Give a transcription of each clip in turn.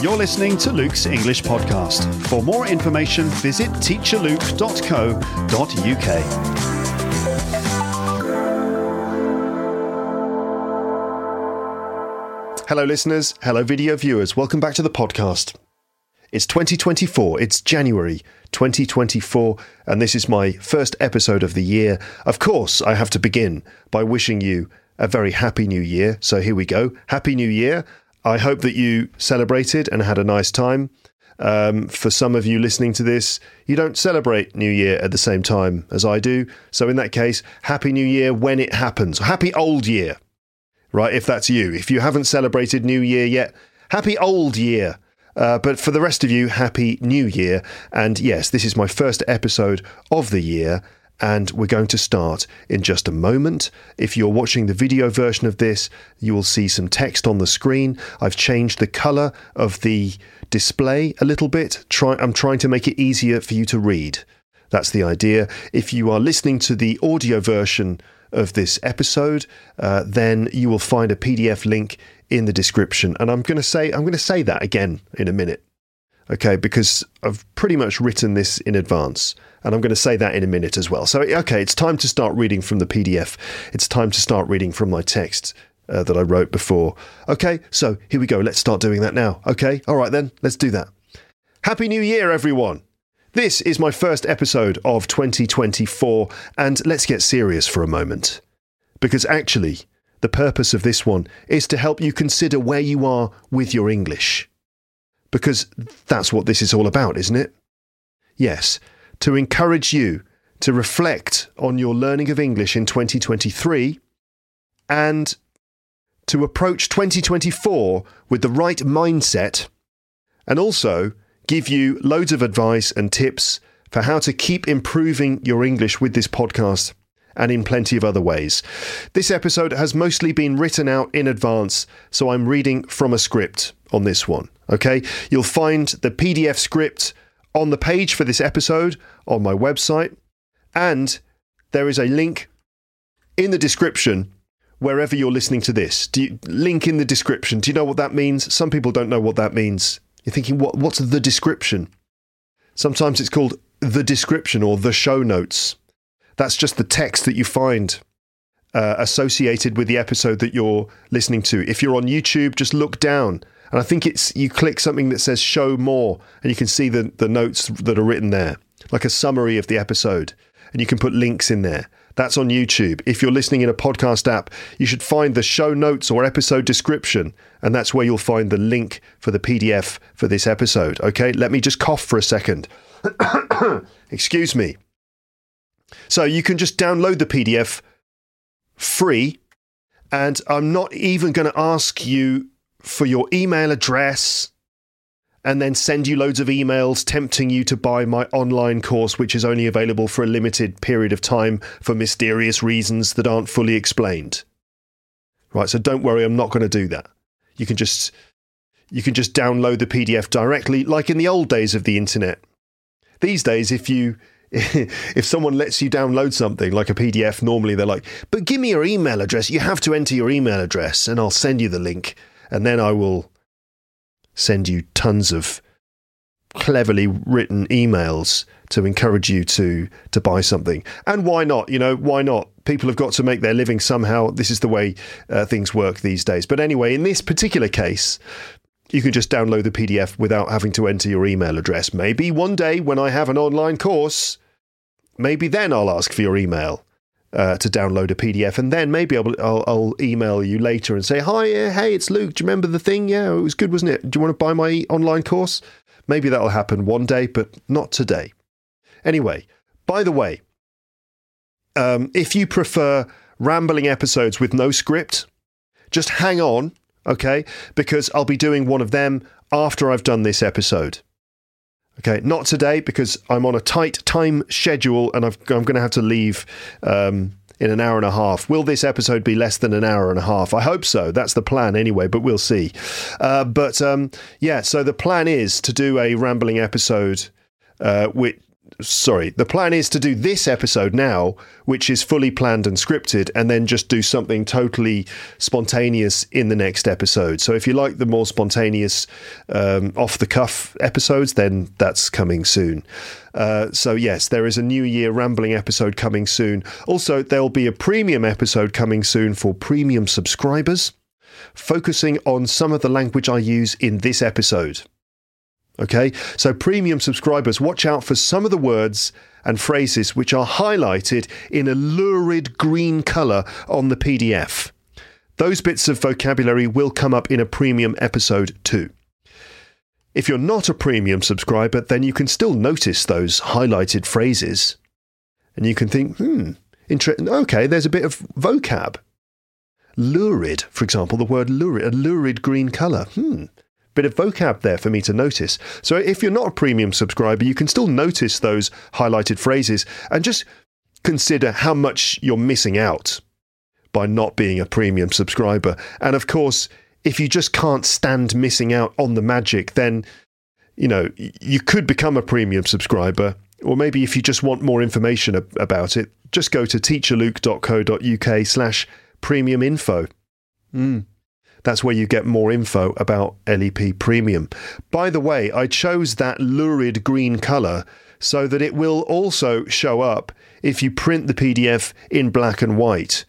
You're listening to Luke's English Podcast. For more information, visit teacherluke.co.uk. Hello, listeners. Hello, video viewers. Welcome back to the podcast. It's 2024. It's January 2024, and this is my first episode of the year. Of course, I have to begin by wishing you a very happy new year. So here we go. Happy New Year. I hope that you celebrated and had a nice time. Um, for some of you listening to this, you don't celebrate New Year at the same time as I do. So, in that case, Happy New Year when it happens. Happy Old Year, right? If that's you. If you haven't celebrated New Year yet, Happy Old Year. Uh, but for the rest of you, Happy New Year. And yes, this is my first episode of the year and we're going to start in just a moment. If you're watching the video version of this, you will see some text on the screen. I've changed the color of the display a little bit. Try, I'm trying to make it easier for you to read. That's the idea. If you are listening to the audio version of this episode, uh, then you will find a PDF link in the description. And I'm going to say I'm going to say that again in a minute. Okay, because I've pretty much written this in advance. And I'm going to say that in a minute as well. So, okay, it's time to start reading from the PDF. It's time to start reading from my text uh, that I wrote before. Okay, so here we go. Let's start doing that now. Okay, all right then, let's do that. Happy New Year, everyone. This is my first episode of 2024, and let's get serious for a moment. Because actually, the purpose of this one is to help you consider where you are with your English. Because that's what this is all about, isn't it? Yes, to encourage you to reflect on your learning of English in 2023 and to approach 2024 with the right mindset and also give you loads of advice and tips for how to keep improving your English with this podcast and in plenty of other ways. This episode has mostly been written out in advance, so I'm reading from a script on this one. Okay, you'll find the PDF script on the page for this episode on my website, and there is a link in the description wherever you're listening to this. Do you, link in the description. Do you know what that means? Some people don't know what that means. You're thinking, what, what's the description? Sometimes it's called the description or the show notes. That's just the text that you find uh, associated with the episode that you're listening to. If you're on YouTube, just look down and I think it's you click something that says show more and you can see the, the notes that are written there, like a summary of the episode. And you can put links in there. That's on YouTube. If you're listening in a podcast app, you should find the show notes or episode description, and that's where you'll find the link for the PDF for this episode. Okay, let me just cough for a second. Excuse me. So you can just download the PDF free, and I'm not even going to ask you for your email address and then send you loads of emails tempting you to buy my online course, which is only available for a limited period of time for mysterious reasons that aren't fully explained. Right, so don't worry, I'm not going to do that. You can just you can just download the PDF directly, like in the old days of the internet. These days, if you if someone lets you download something like a PDF, normally they're like, "But give me your email address. You have to enter your email address, and I'll send you the link." And then I will send you tons of cleverly written emails to encourage you to to buy something. And why not? You know, why not? People have got to make their living somehow. This is the way uh, things work these days. But anyway, in this particular case, you can just download the PDF without having to enter your email address. Maybe one day when I have an online course, maybe then I'll ask for your email uh, to download a PDF, and then maybe I'll, I'll, I'll, email you later and say, "Hi, hey, it's Luke. Do you remember the thing? Yeah, it was good, wasn't it? Do you want to buy my online course?" Maybe that'll happen one day, but not today. Anyway, by the way, um, if you prefer rambling episodes with no script. Just hang on, okay? Because I'll be doing one of them after I've done this episode. Okay, not today because I'm on a tight time schedule and i am going to have to leave um, in an hour and a half. Will this episode be less than an hour and a half? I hope so. That's the plan anyway, but we'll see. Uh, but um, yeah, so the plan is to do a rambling episode. Uh, which sorry, the plan is to do this episode now, which is fully planned and scripted, and then just do something totally spontaneous in the next episode. So if you like the more spontaneous, um, off the cuff episodes, then that's coming soon. Uh, so, yes, there is a New Year rambling episode coming soon. Also, there'll be a premium episode coming soon for premium subscribers, focusing on some of the language I use in this episode. Okay, so premium subscribers, watch out for some of the words and phrases which are highlighted in a lurid green colour on the PDF. Those bits of vocabulary will come up in a premium episode too. If you're not a premium subscriber, then you can still notice those highlighted phrases. And you can think, hmm, interesting. Okay, there's a bit of vocab. Lurid, for example, the word lurid, a lurid green colour. Hmm, bit of vocab there for me to notice. So if you're not a premium subscriber, you can still notice those highlighted phrases and just consider how much you're missing out by not being a premium subscriber. And of course, if you just can't stand missing out on the magic, then you know you could become a premium subscriber. Or maybe if you just want more information about it, just go to teacherluke.co.uk slash premium info. Mm. That's where you get more info about LEP Premium. By the way, I chose that lurid green colour so that it will also show up if you print the PDF in black and white.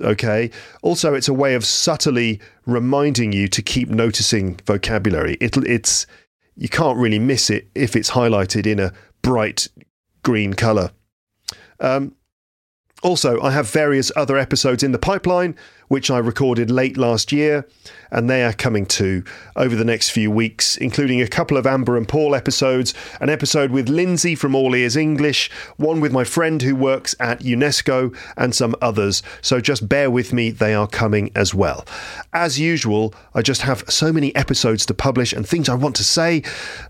Okay. Also, it's a way of subtly reminding you to keep noticing vocabulary. It, it's you can't really miss it if it's highlighted in a bright green color. Um, also, I have various other episodes in the pipeline, which I recorded late last year, and they are coming to over the next few weeks, including a couple of Amber and Paul episodes, an episode with Lindsay from All Ears English, one with my friend who works at UNESCO, and some others. So just bear with me, they are coming as well. As usual, I just have so many episodes to publish and things I want to say.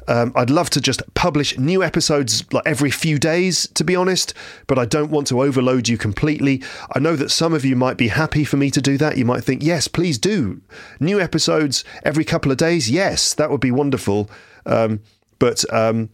Um, I'd love to just publish new episodes like every few days, to be honest, but I don't want to overload you completely. I know that some of you might be happy for me to do that. You might think, yes, please do. New episodes every couple of days. Yes, that would be wonderful. Um, but um,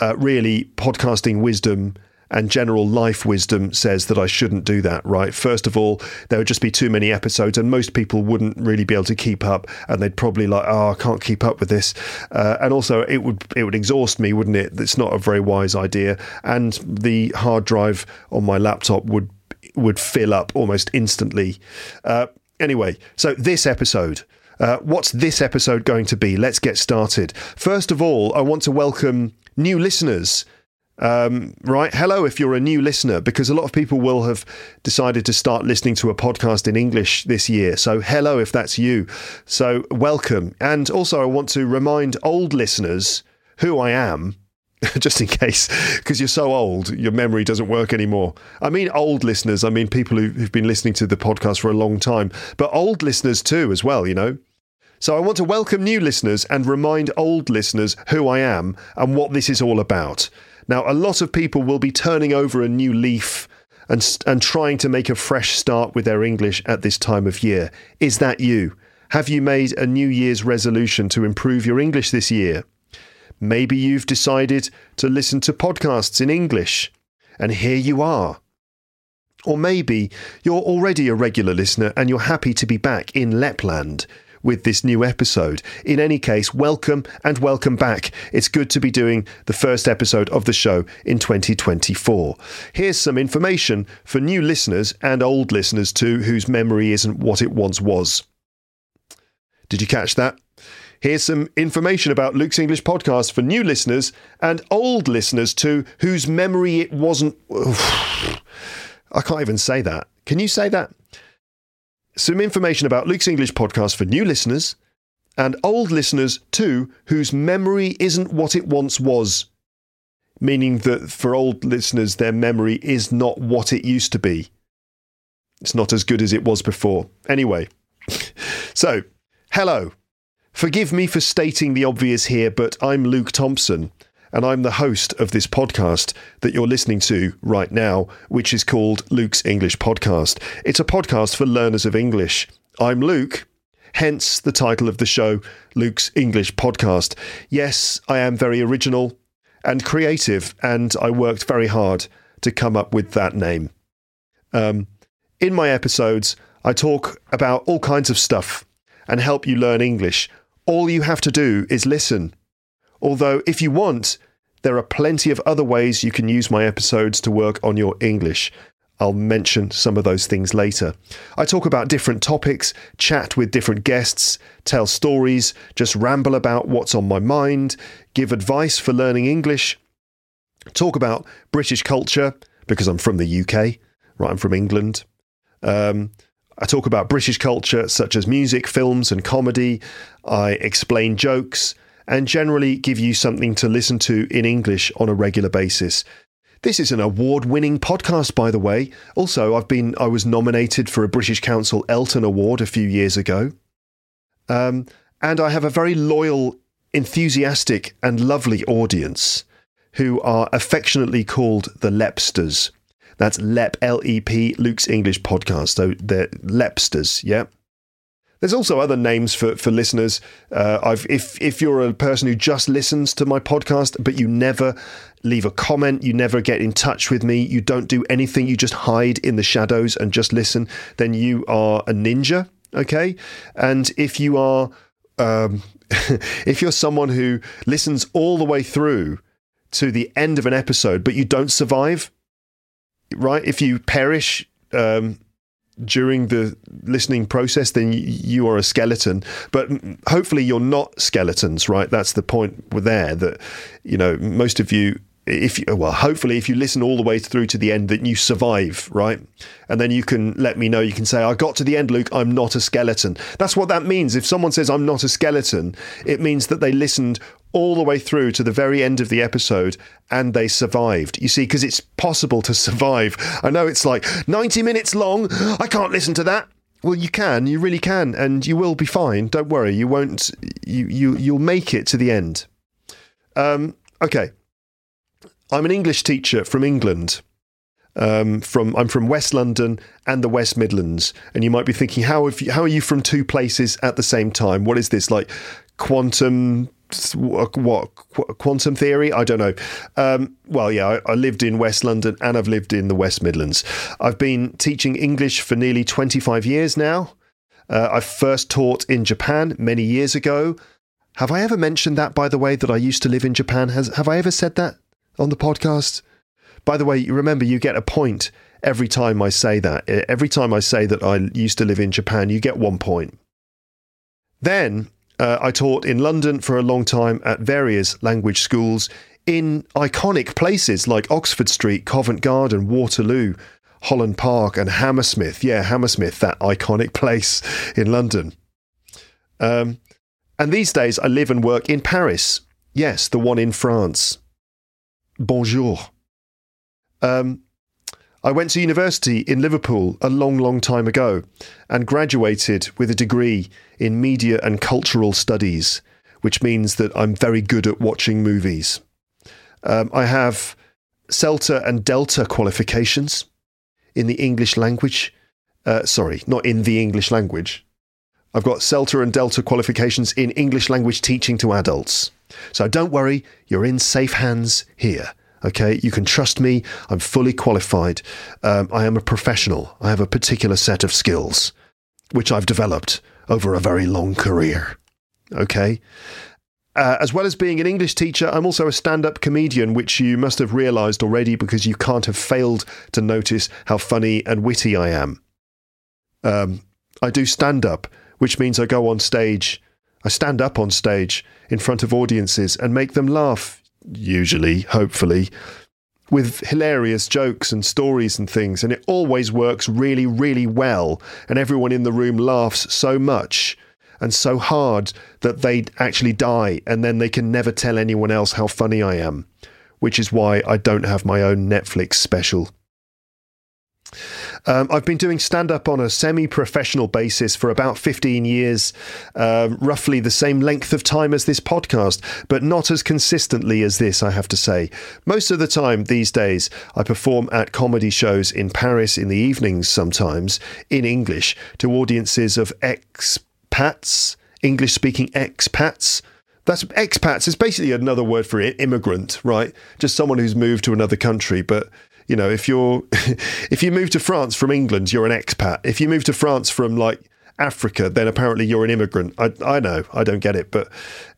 uh, really, podcasting wisdom and general life wisdom says that I shouldn't do that, right? First of all, there would just be too many episodes, and most people wouldn't really be able to keep up, and they'd probably like, oh, I can't keep up with this, uh, and also it would it would exhaust me, wouldn't it? It's not a very wise idea, and the hard drive on my laptop would would fill up almost instantly. Uh, anyway, so this episode. Uh, what's this episode going to be? Let's get started. First of all, I want to welcome new listeners um, right. Hello, if you're a new listener, because a lot of people will have decided to start listening to a podcast in English this year. So, hello, if that's you. So, welcome. And also, I want to remind old listeners who I am. Just in case, because you're so old, your memory doesn't work anymore. I mean, old listeners, I mean people who've been listening to the podcast for a long time, but old listeners too, as well, you know. So I want to welcome new listeners and remind old listeners who I am and what this is all about. Now, a lot of people will be turning over a new leaf and, and trying to make a fresh start with their English at this time of year. Is that you? Have you made a New Year's resolution to improve your English this year? Maybe you've decided to listen to podcasts in English, and here you are. Or maybe you're already a regular listener and you're happy to be back in Lapland with this new episode. In any case, welcome and welcome back. It's good to be doing the first episode of the show in 2024. Here's some information for new listeners and old listeners too, whose memory isn't what it once was. Did you catch that? Here's some information about Luke's English podcast for new listeners and old listeners too, whose memory it wasn't. I can't even say that. Can you say that? some information about Luke's English podcast for new listeners and old listeners too, whose memory isn't what it once was. Meaning that for old listeners, their memory is not what it used to be. It's not as good as it was before. Anyway, so hello. Forgive me for stating the obvious here, but I'm Luke Thompson, and I'm the host of this podcast that you're listening to right now, which is called Luke's English Podcast. It's a podcast for learners of English. I'm Luke, hence the title of the show, Luke's English Podcast. Yes, I am very original and creative, and I worked very hard to come up with that name. Um, in my episodes, I talk about all kinds of stuff and help you learn English all you have to do is listen. Although, if you want, there are plenty of other ways you can use my episodes to work on your English. I'll mention some of those things later. I talk about different topics, chat with different guests, tell stories, just ramble about what's on my mind, give advice for learning English, talk about British culture, because I'm from the UK, right? I'm from England. Um, I talk about British culture such as music, films, and comedy. I explain jokes and generally give you something to listen to in English on a regular basis. This is an award-winning podcast, by the way. Also, I've been I was nominated for a British Council ELTon Award a few years ago, um, and I have a very loyal, enthusiastic, and lovely audience who are affectionately called the Lepsters. That's LEP, L E P, Luke's English podcast. So they're Lepsters, yeah? There's also other names for, for listeners. Uh, I've, if if you're a person who just listens to my podcast, but you never leave a comment, you never get in touch with me, you don't do anything, you just hide in the shadows and just listen, then you are a ninja. Okay, and if you are um, if you're someone who listens all the way through to the end of an episode, but you don't survive, right? If you perish um, during the listening process, then you are a skeleton. But hopefully, you're not skeletons, right? That's the point there. That you know, most of you if you, well, hopefully, if you listen all the way through to the end, that you survive, right? And then you can let me know. You can say, "I got to the end, Luke. I'm not a skeleton." That's what that means. If someone says, "I'm not a skeleton," it means that they listened all the way through to the very end of the episode and they survived. You see, because it's possible to survive. I know it's like 90 minutes long. I can't listen to that. Well, you can, you really can, and you will be fine. Don't worry, you won't. You you you'll make it to the end. Um, okay, I'm an English teacher from England. Um, from I'm from West London and the West Midlands, and you might be thinking, how you, how are you from two places at the same time? What is this like quantum? What quantum theory? I don't know. Um, well, yeah, I, I lived in West London and I've lived in the West Midlands. I've been teaching English for nearly 25 years now. Uh, I first taught in Japan many years ago. Have I ever mentioned that, by the way, that I used to live in Japan? Has have I ever said that? on the podcast. By the way, remember you get a point every time I say that. Every time I say that I used to live in Japan, you get one point. Then uh, I taught in London for a long time at various language schools in iconic places like Oxford Street, Covent Garden, Waterloo, Holland Park, and Hammersmith. Yeah, Hammersmith, that iconic place in London. Um, and these days I live and work in Paris. Yes, the one in France bonjour. Um, I went to university in Liverpool a long, long time ago and graduated with a degree in media and cultural studies, which means that I'm very good at watching movies. Um, I have CELTA and Delta qualifications in the English language. Uh, sorry, not in the English language. I've got CELTA and Delta qualifications in English language teaching to adults. So don't worry, you're in safe hands here. Okay, you can trust me. I'm fully qualified. Um, I am a professional. I have a particular set of skills, which I've developed over a very long career. Okay. Uh, as well as being an English teacher, I'm also a stand up comedian, which you must have realised already because you can't have failed to notice how funny and witty I am. Um, I do stand up, which means I go on stage I stand up on stage in front of audiences and make them laugh, usually, hopefully, with hilarious jokes and stories and things. And it always works really, really well. And everyone in the room laughs so much and so hard that they actually die. And then they can never tell anyone else how funny I am, which is why I don't have my own Netflix special. Um, I've been doing stand up on a semi professional basis for about 15 years, um, roughly the same length of time as this podcast, but not as consistently as this, I have to say. Most of the time these days, I perform at comedy shows in Paris in the evenings sometimes in English to audiences of expats, English speaking expats that's expats It's basically another word for immigrant, right? Just someone who's moved to another country. But you know, if you're if you move to France from England, you're an expat. If you move to France from like Africa, then apparently you're an immigrant. I, I know, I don't get it, but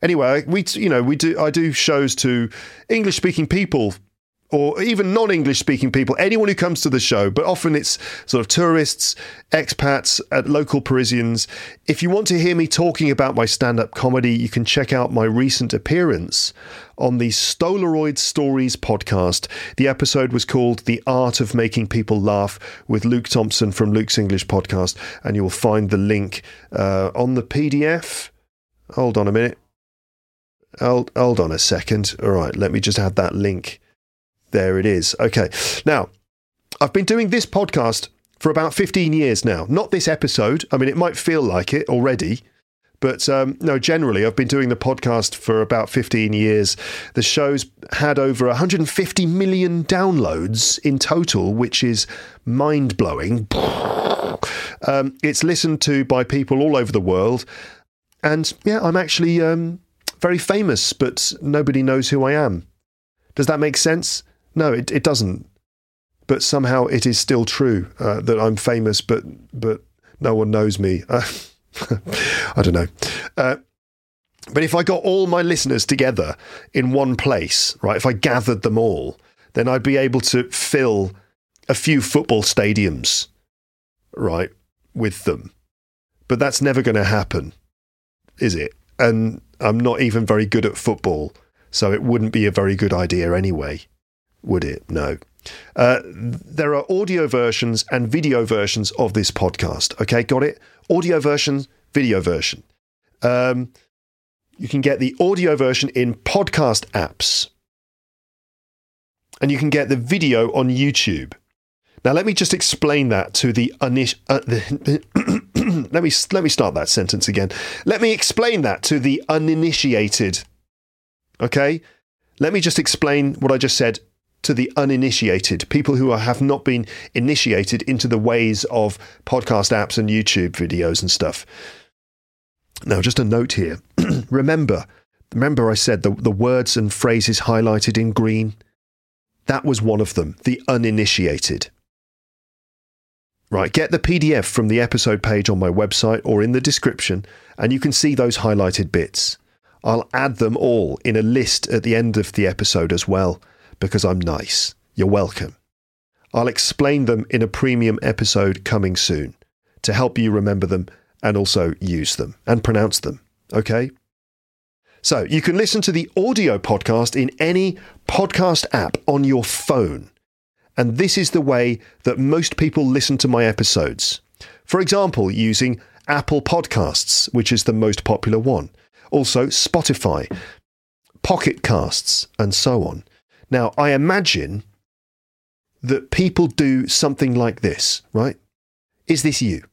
anyway, we you know we do I do shows to English speaking people or even non English speaking people, anyone who comes to the show, but often it's sort of tourists, expats, uh, local Parisians. If you want to hear me talking about my stand up comedy, you can check out my recent appearance on the Stolaroid Stories podcast. The episode was called The Art of Making People Laugh with Luke Thompson from Luke's English podcast, and you will find the link uh, on the PDF. Hold on a minute. Hold, hold on a second. All right, let me just add that link there it is. Okay. Now, I've been doing this podcast for about 15 years now. Not this episode. I mean, it might feel like it already. But um, no, generally, I've been doing the podcast for about 15 years. The show's had over 150 million downloads in total, which is mind blowing. Um, it's listened to by people all over the world. And yeah, I'm actually um, very famous, but nobody knows who I am. Does that make sense? No, it, it doesn't. But somehow it is still true uh, that I'm famous, but but no one knows me. Uh, I don't know. Uh, but if I got all my listeners together in one place, right, if I gathered them all, then I'd be able to fill a few football stadiums, right, with them. But that's never going to happen, is it? And I'm not even very good at football, so it wouldn't be a very good idea anyway would it? No. Uh, there are audio versions and video versions of this podcast. Okay, got it? Audio version, video version. Um, you can get the audio version in podcast apps, and you can get the video on YouTube. Now, let me just explain that to the, unish- uh, the let me let me start that sentence again. Let me explain that to the uninitiated. Okay, let me just explain what I just said to the uninitiated, people who have not been initiated into the ways of podcast apps and YouTube videos and stuff. Now, just a note here. remember, remember I said the, the words and phrases highlighted in green? That was one of them, the uninitiated. Right, get the PDF from the episode page on my website or in the description, and you can see those highlighted bits. I'll add them all in a list at the end of the episode as well because I'm nice. You're welcome. I'll explain them in a premium episode coming soon to help you remember them and also use them and pronounce them. Okay? So you can listen to the audio podcast in any podcast app on your phone. And this is the way that most people listen to my episodes. For example, using Apple Podcasts, which is the most popular one. Also, Spotify, Pocket Casts, and so on. Now, I imagine that people do something like this, right? Is this you?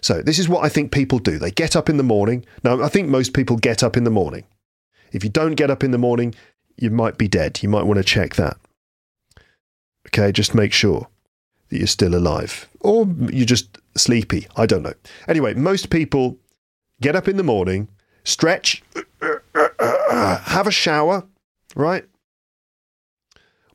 So, this is what I think people do. They get up in the morning. Now, I think most people get up in the morning. If you don't get up in the morning, you might be dead. You might want to check that. Okay, just make sure that you're still alive. Or you're just sleepy. I don't know. Anyway, most people get up in the morning, stretch, have a shower, right?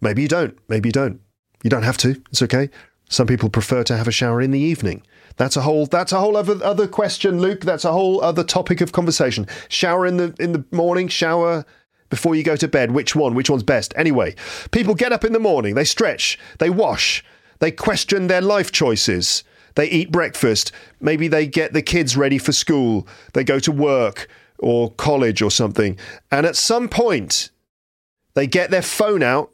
Maybe you don't. Maybe you don't. You don't have to. It's okay. Some people prefer to have a shower in the evening. That's a whole that's a whole other other question, Luke. That's a whole other topic of conversation. Shower in the in the morning, shower before you go to bed. Which one? Which one's best? Anyway, people get up in the morning, they stretch, they wash, they question their life choices. They eat breakfast. Maybe they get the kids ready for school. They go to work or college or something. And at some point, they get their phone out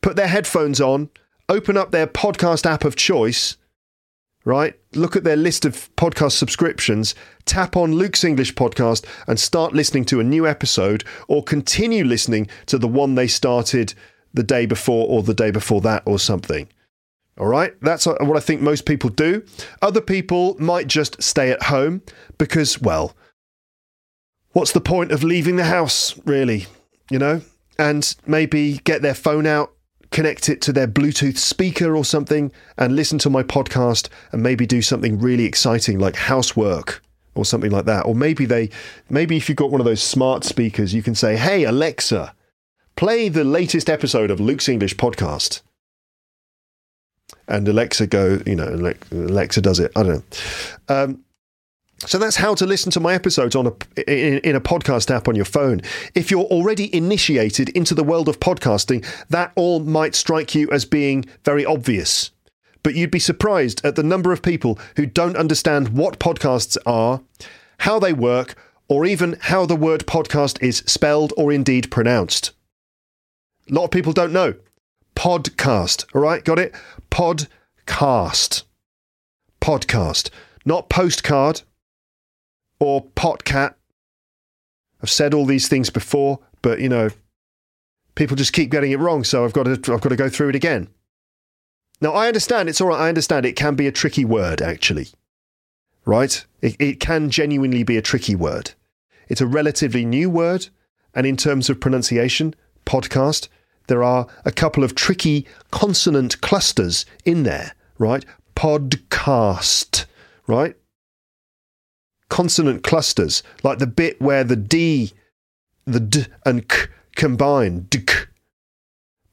put their headphones on, open up their podcast app of choice, right? Look at their list of podcast subscriptions, tap on Luke's English podcast, and start listening to a new episode, or continue listening to the one they started the day before or the day before that or something. All right, that's what I think most people do. Other people might just stay at home because, well, what's the point of leaving the house, really? You know, and maybe get their phone out, connect it to their Bluetooth speaker or something, and listen to my podcast and maybe do something really exciting like housework or something like that. Or maybe they, maybe if you've got one of those smart speakers, you can say, Hey, Alexa, play the latest episode of Luke's English podcast and Alexa go, you know, Alexa does it. I don't know. Um, so that's how to listen to my episodes on a in, in, a podcast app on your phone. If you're already initiated into the world of podcasting, that all might strike you as being very obvious. But you'd be surprised at the number of people who don't understand what podcasts are, how they work, or even how the word podcast is spelled or indeed pronounced. A lot of people don't know podcast. All right, got it? Podcast. Podcast. Not postcard or potcat. I've said all these things before, but you know, people just keep getting it wrong, so I've got to I've got to go through it again. Now I understand it's all right, I understand it can be a tricky word, actually. Right? It, it can genuinely be a tricky word. It's a relatively new word, and in terms of pronunciation, podcast, there are a couple of tricky consonant clusters in there, right? Podcast, right? Consonant clusters, like the bit where the D, the D and K combine. Dk.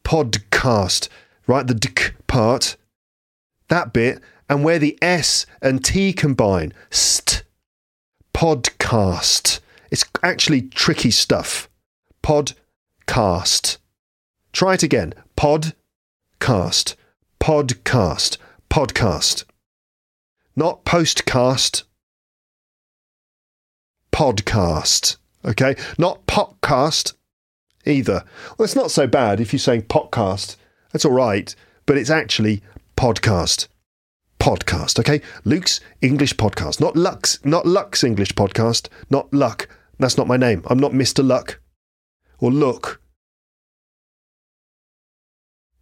Podcast, right? The Dk part, that bit, and where the S and T combine. St. Podcast. It's actually tricky stuff. Podcast. Try it again. Podcast. Podcast. Podcast. Not postcast. Podcast. Okay? Not podcast either. Well, it's not so bad if you're saying podcast. That's all right. But it's actually podcast. Podcast. Okay? Luke's English podcast. Not Lux. Not Lux English podcast. Not Luck. That's not my name. I'm not Mr. Luck. Or Look.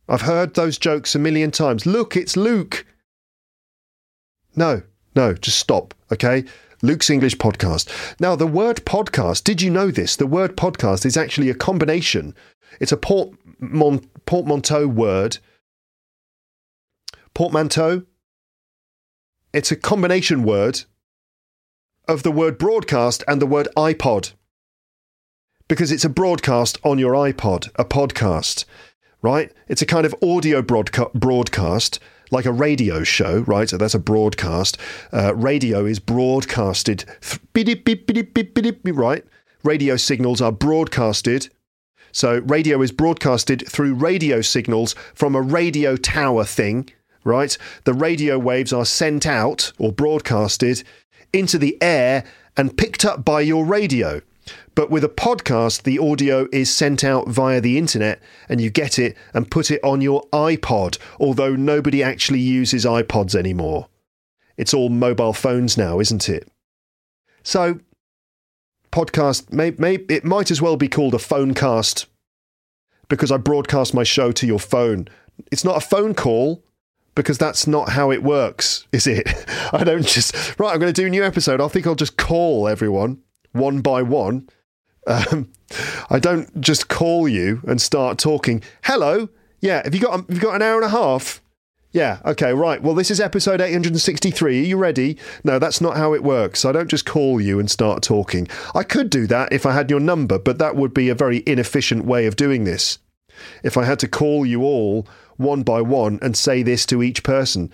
I've heard those jokes a million times. Look, it's Luke. No, no, just stop, okay? Luke's English podcast. Now, the word podcast, did you know this? The word podcast is actually a combination. It's a portman- portmanteau word. Portmanteau. It's a combination word of the word broadcast and the word iPod. Because it's a broadcast on your iPod, a podcast right? It's a kind of audio broadca- broadcast, like a radio show, right? So that's a broadcast. Uh, radio is broadcasted, right? Radio signals are broadcasted. So radio is broadcasted through radio signals from a radio tower thing, right? The radio waves are sent out or broadcasted into the air and picked up by your radio. But with a podcast, the audio is sent out via the internet and you get it and put it on your iPod, although nobody actually uses iPods anymore. It's all mobile phones now, isn't it? So, podcast, may, may, it might as well be called a phone cast because I broadcast my show to your phone. It's not a phone call because that's not how it works, is it? I don't just, right, I'm going to do a new episode. I think I'll just call everyone one by one um, I don't just call you and start talking. Hello, yeah. Have you got have you got an hour and a half? Yeah. Okay. Right. Well, this is episode 863. Are you ready? No, that's not how it works. I don't just call you and start talking. I could do that if I had your number, but that would be a very inefficient way of doing this. If I had to call you all one by one and say this to each person,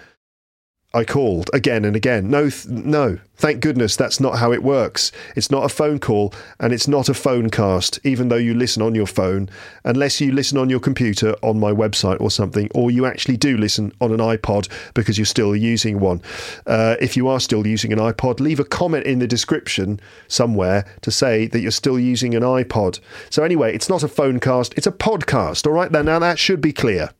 I called again and again. No, th- no. Thank goodness that's not how it works. It's not a phone call and it's not a phone cast, even though you listen on your phone, unless you listen on your computer on my website or something, or you actually do listen on an iPod because you're still using one. Uh, if you are still using an iPod, leave a comment in the description somewhere to say that you're still using an iPod. So, anyway, it's not a phone cast, it's a podcast. All right, now that should be clear.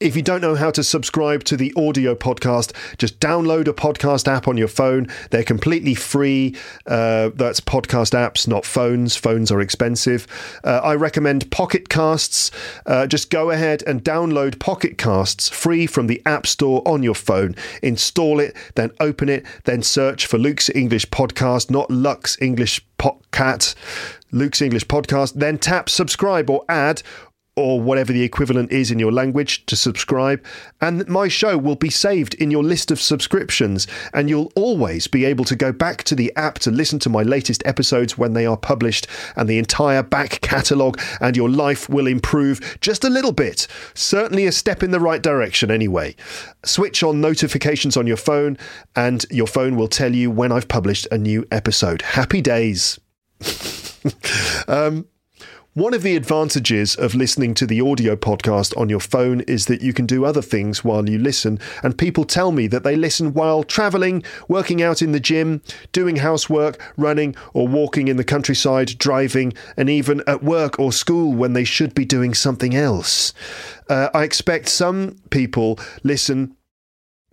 If you don't know how to subscribe to the audio podcast, just download a podcast app on your phone. They're completely free. Uh, that's podcast apps, not phones. Phones are expensive. Uh, I recommend Pocket Casts. Uh, just go ahead and download Pocket Casts free from the App Store on your phone. Install it, then open it, then search for Luke's English Podcast, not Lux English Podcast. Luke's English Podcast. Then tap subscribe or add or whatever the equivalent is in your language to subscribe. And my show will be saved in your list of subscriptions, and you'll always be able to go back to the app to listen to my latest episodes when they are published and the entire back catalogue, and your life will improve just a little bit. Certainly a step in the right direction, anyway. Switch on notifications on your phone, and your phone will tell you when I've published a new episode. Happy days. um, one of the advantages of listening to the audio podcast on your phone is that you can do other things while you listen. And people tell me that they listen while traveling, working out in the gym, doing housework, running, or walking in the countryside, driving, and even at work or school when they should be doing something else. Uh, I expect some people listen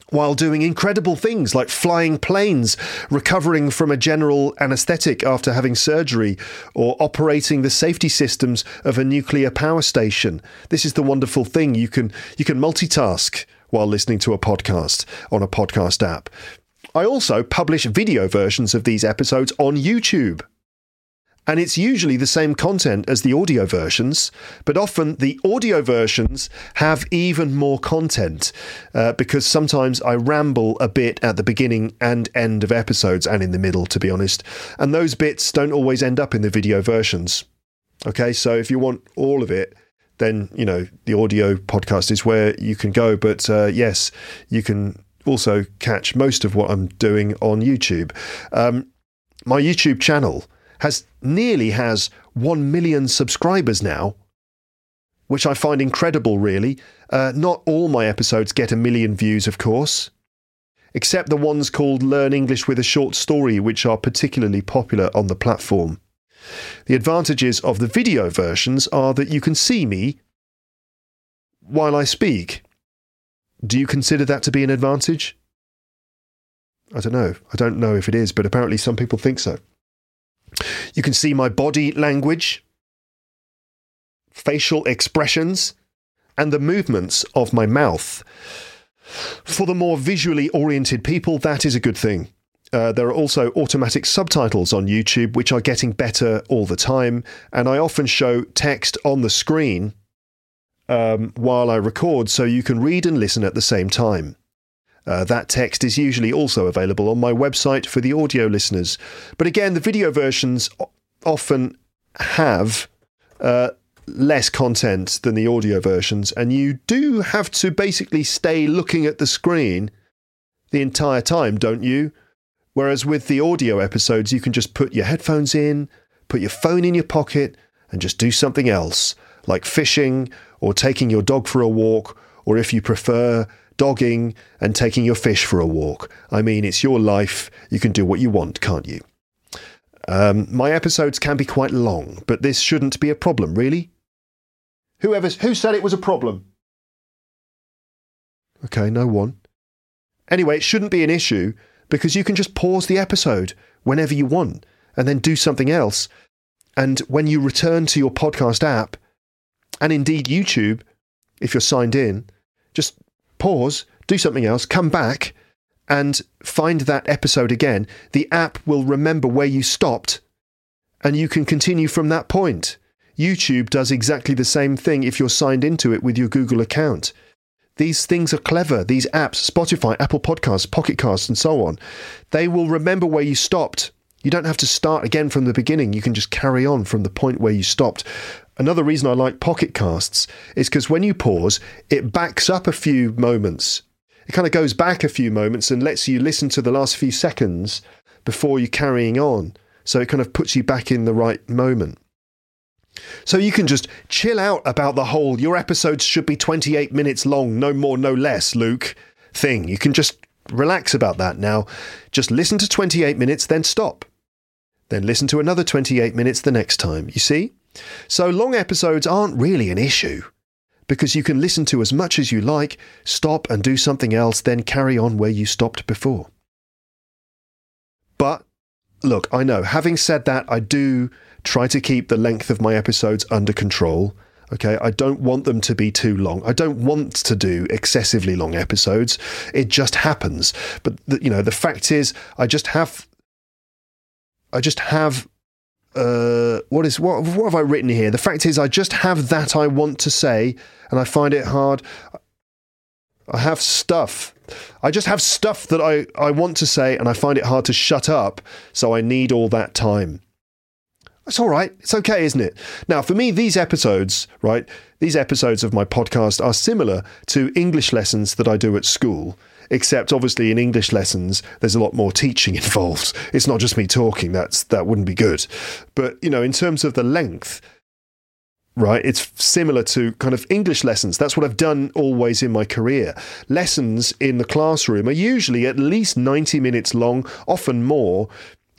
while doing incredible things like flying planes, recovering from a general anaesthetic after having surgery, or operating the safety systems of a nuclear power station. This is the wonderful thing. You can you can multitask while listening to a podcast on a podcast app. I also publish video versions of these episodes on YouTube and it's usually the same content as the audio versions, but often the audio versions have even more content uh, because sometimes I ramble a bit at the beginning and end of episodes and in the middle, to be honest, and those bits don't always end up in the video versions. Okay, so if you want all of it, then you know the audio podcast is where you can go. But uh, yes, you can also catch most of what I'm doing on YouTube. Um, my YouTube channel has nearly has 1 million subscribers now, which I find incredible, really. Uh, not all my episodes get a million views, of course, except the ones called Learn English with a Short Story, which are particularly popular on the platform. The advantages of the video versions are that you can see me while I speak. Do you consider that to be an advantage? I don't know. I don't know if it is, but apparently some people think so. You can see my body language, facial expressions, and the movements of my mouth. For the more visually oriented people, that is a good thing. Uh, there are also automatic subtitles on YouTube, which are getting better all the time, and I often show text on the screen um, while I record so you can read and listen at the same time. Uh, that text is usually also available on my website for the audio listeners. But again, the video versions often have uh, less content than the audio versions, and you do have to basically stay looking at the screen the entire time, don't you? Whereas with the audio episodes, you can just put your headphones in, put your phone in your pocket, and just do something else, like fishing or taking your dog for a walk, or if you prefer, dogging, and taking your fish for a walk. I mean, it's your life. You can do what you want, can't you? Um, my episodes can be quite long, but this shouldn't be a problem, really. Whoever, who said it was a problem? Okay, no one. Anyway, it shouldn't be an issue because you can just pause the episode whenever you want and then do something else. And when you return to your podcast app, and indeed YouTube, if you're signed in, just pause, do something else, come back, and find that episode again. The app will remember where you stopped, and you can continue from that point. YouTube does exactly the same thing if you're signed into it with your Google account. These things are clever. These apps, Spotify, Apple Podcasts, Pocket Casts, and so on, they will remember where you stopped. You don't have to start again from the beginning. You can just carry on from the point where you stopped. Another reason I like Pocket Casts is because when you pause, it backs up a few moments. It kind of goes back a few moments and lets you listen to the last few seconds before you're carrying on. So it kind of puts you back in the right moment. So you can just chill out about the whole your episodes should be 28 minutes long, no more, no less, Luke thing. You can just relax about that now. Just listen to 28 minutes, then stop. Then listen to another 28 minutes the next time. You see? So long episodes aren't really an issue. because you can listen to as much as you like, stop and do something else, then carry on where you stopped before. But look, I know, having said that, I do try to keep the length of my episodes under control. Okay, I don't want them to be too long. I don't want to do excessively long episodes. It just happens. But the, you know, the fact is, I just have, I just have. Uh, what is what? What have I written here? The fact is, I just have that I want to say, and I find it hard. I have stuff. I just have stuff that I, I want to say, and I find it hard to shut up. So I need all that time. It's all right. It's okay, isn't it? Now, for me, these episodes, right, these episodes of my podcast are similar to English lessons that I do at school, except obviously in English lessons, there's a lot more teaching involved. It's not just me talking. That's that wouldn't be good. But you know, in terms of the length, right, it's similar to kind of English lessons. That's what I've done always in my career. Lessons in the classroom are usually at least 90 minutes long, often more,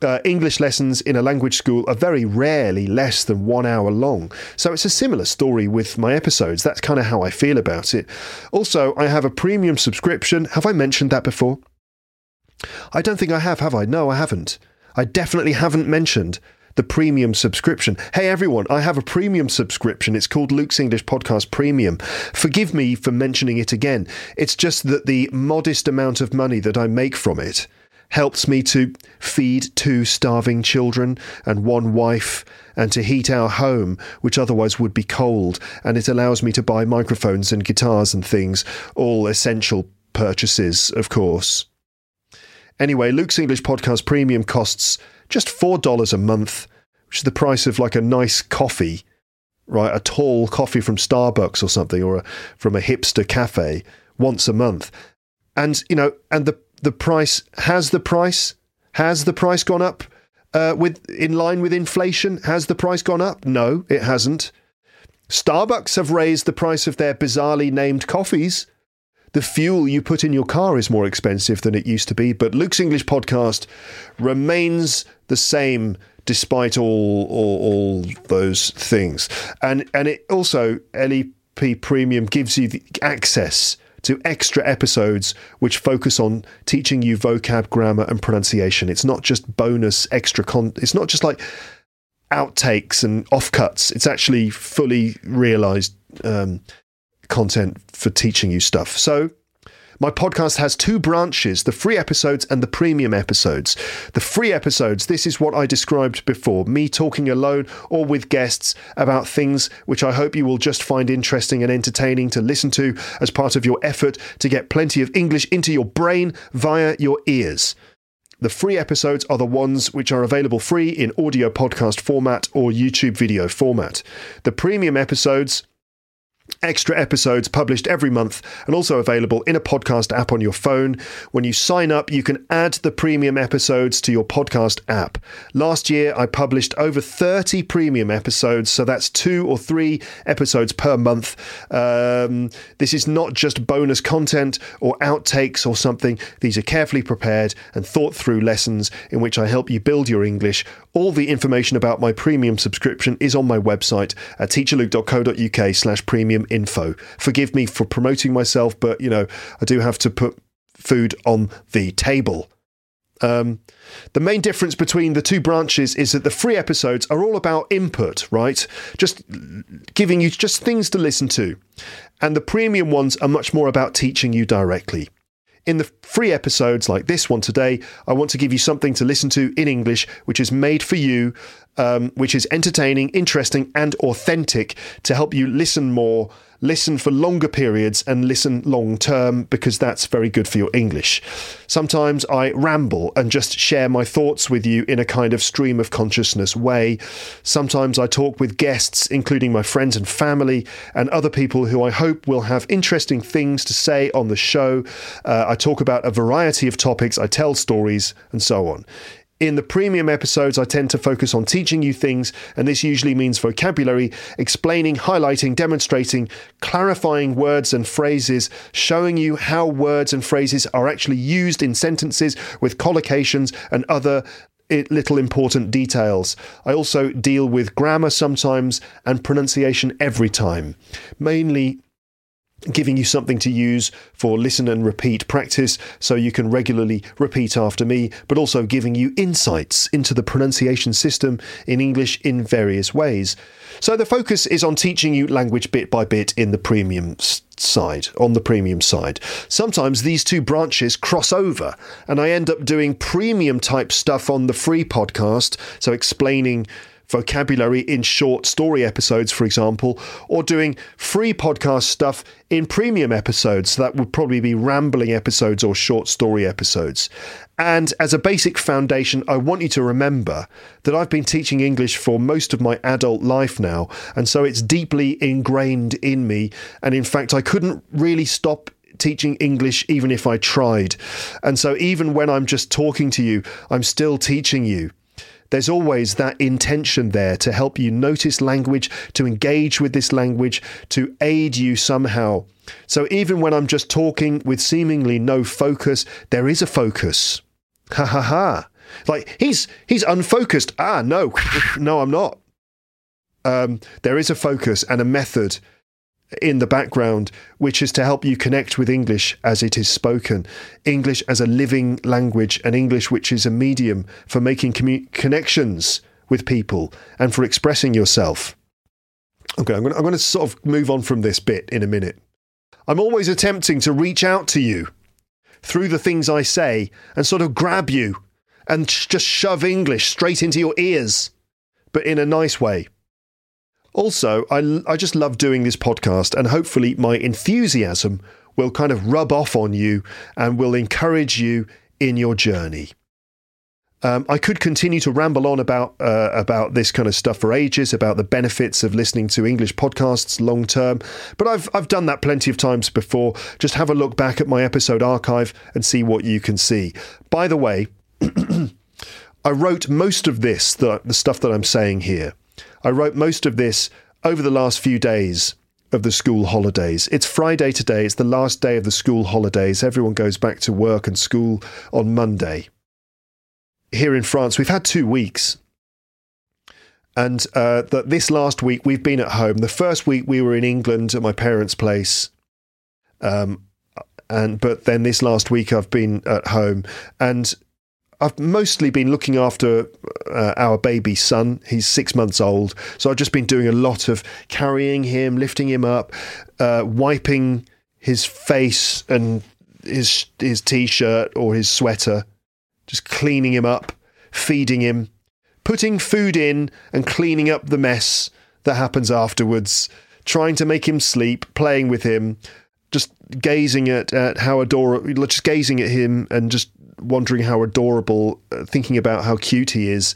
uh, English lessons in a language school are very rarely less than one hour long. So it's a similar story with my episodes. That's kind of how I feel about it. Also, I have a premium subscription. Have I mentioned that before? I don't think I have, have I? No, I haven't. I definitely haven't mentioned the premium subscription. Hey everyone, I have a premium subscription. It's called Luke's English Podcast Premium. Forgive me for mentioning it again. It's just that the modest amount of money that I make from it helps me to feed two starving children and one wife and to heat our home, which otherwise would be cold. And it allows me to buy microphones and guitars and things, all essential purchases, of course. Anyway, Luke's English Podcast Premium costs just $4 a month, which is the price of like a nice coffee, right? A tall coffee from Starbucks or something, or a, from a hipster cafe once a month. And, you know, and the the price has the price has the price gone up uh, with in line with inflation? Has the price gone up? No, it hasn't. Starbucks have raised the price of their bizarrely named coffees. The fuel you put in your car is more expensive than it used to be, but Luke's English podcast remains the same despite all all, all those things. And and it also LEP Premium gives you the access to extra episodes which focus on teaching you vocab, grammar, and pronunciation. It's not just bonus extra con. It's not just like outtakes and offcuts. It's actually fully realized um, content for teaching you stuff. So my podcast has two branches the free episodes and the premium episodes. The free episodes, this is what I described before me talking alone or with guests about things which I hope you will just find interesting and entertaining to listen to as part of your effort to get plenty of English into your brain via your ears. The free episodes are the ones which are available free in audio podcast format or YouTube video format. The premium episodes extra episodes published every month and also available in a podcast app on your phone. When you sign up, you can add the premium episodes to your podcast app. Last year, I published over 30 premium episodes, so that's two or three episodes per month. Um, this is not just bonus content or outtakes or something. These are carefully prepared and thought through lessons in which I help you build your English. All the information about my premium subscription is on my website at teacherluke.co.uk slash premium premium info. Forgive me for promoting myself, but you know, I do have to put food on the table. Um, the main difference between the two branches is that the free episodes are all about input, right? Just giving you just things to listen to. And the premium ones are much more about teaching you directly. In the free episodes like this one today, I want to give you something to listen to in English, which is made for you, um, which is entertaining, interesting, and authentic to help you listen more listen for longer periods and listen long term because that's very good for your English. Sometimes I ramble and just share my thoughts with you in a kind of stream of consciousness way. Sometimes I talk with guests, including my friends and family, and other people who I hope will have interesting things to say on the show. Uh, I talk about a variety of topics, I tell stories, and so on. In the premium episodes, I tend to focus on teaching you things, and this usually means vocabulary, explaining, highlighting, demonstrating, clarifying words and phrases, showing you how words and phrases are actually used in sentences with collocations and other little important details. I also deal with grammar sometimes and pronunciation every time. Mainly giving you something to use for listen and repeat practice so you can regularly repeat after me, but also giving you insights into the pronunciation system in English in various ways. So the focus is on teaching you language bit by bit in the premium side, on the premium side. Sometimes these two branches cross over and I end up doing premium type stuff on the free podcast, so explaining vocabulary in short story episodes, for example, or doing free podcast stuff in premium episodes. So That would probably be rambling episodes or short story episodes. And as a basic foundation, I want you to remember that I've been teaching English for most of my adult life now. And so it's deeply ingrained in me. And in fact, I couldn't really stop teaching English even if I tried. And so even when I'm just talking to you, I'm still teaching you there's always that intention there to help you notice language, to engage with this language, to aid you somehow. So even when I'm just talking with seemingly no focus, there is a focus. Ha ha ha. Like he's he's unfocused. Ah, no, no, I'm not. Um, there is a focus and a method in the background, which is to help you connect with English as it is spoken, English as a living language, and English which is a medium for making commu- connections with people and for expressing yourself. Okay, I'm going, to, I'm going to sort of move on from this bit in a minute. I'm always attempting to reach out to you through the things I say and sort of grab you and just shove English straight into your ears, but in a nice way. Also, I, I just love doing this podcast, and hopefully, my enthusiasm will kind of rub off on you and will encourage you in your journey. Um, I could continue to ramble on about uh, about this kind of stuff for ages, about the benefits of listening to English podcasts long term, but I've I've done that plenty of times before. Just have a look back at my episode archive and see what you can see. By the way, I wrote most of this, the, the stuff that I'm saying here, I wrote most of this over the last few days of the school holidays. It's Friday today, it's the last day of the school holidays. Everyone goes back to work and school on Monday. Here in France, we've had two weeks. And uh, this last week we've been at home. The first week we were in England at my parents' place, um, and but then this last week I've been at home, and I've mostly been looking after uh, our baby son. He's six months old. So I've just been doing a lot of carrying him, lifting him up, uh, wiping his face and his, his t shirt or his sweater, just cleaning him up, feeding him, putting food in and cleaning up the mess that happens afterwards, trying to make him sleep, playing with him, gazing at, at how adorable, just gazing at him and just wondering how adorable, uh, thinking about how cute he is,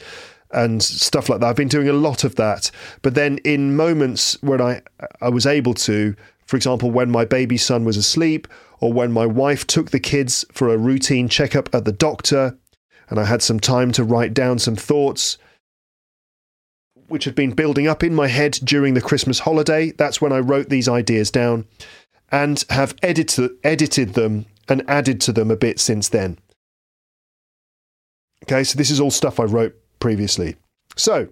and stuff like that. I've been doing a lot of that. But then in moments when I I was able to, for example, when my baby son was asleep, or when my wife took the kids for a routine checkup at the doctor, and I had some time to write down some thoughts which had been building up in my head during the Christmas holiday. That's when I wrote these ideas down and have edited edited them and added to them a bit since then. Okay, so this is all stuff I wrote previously. So,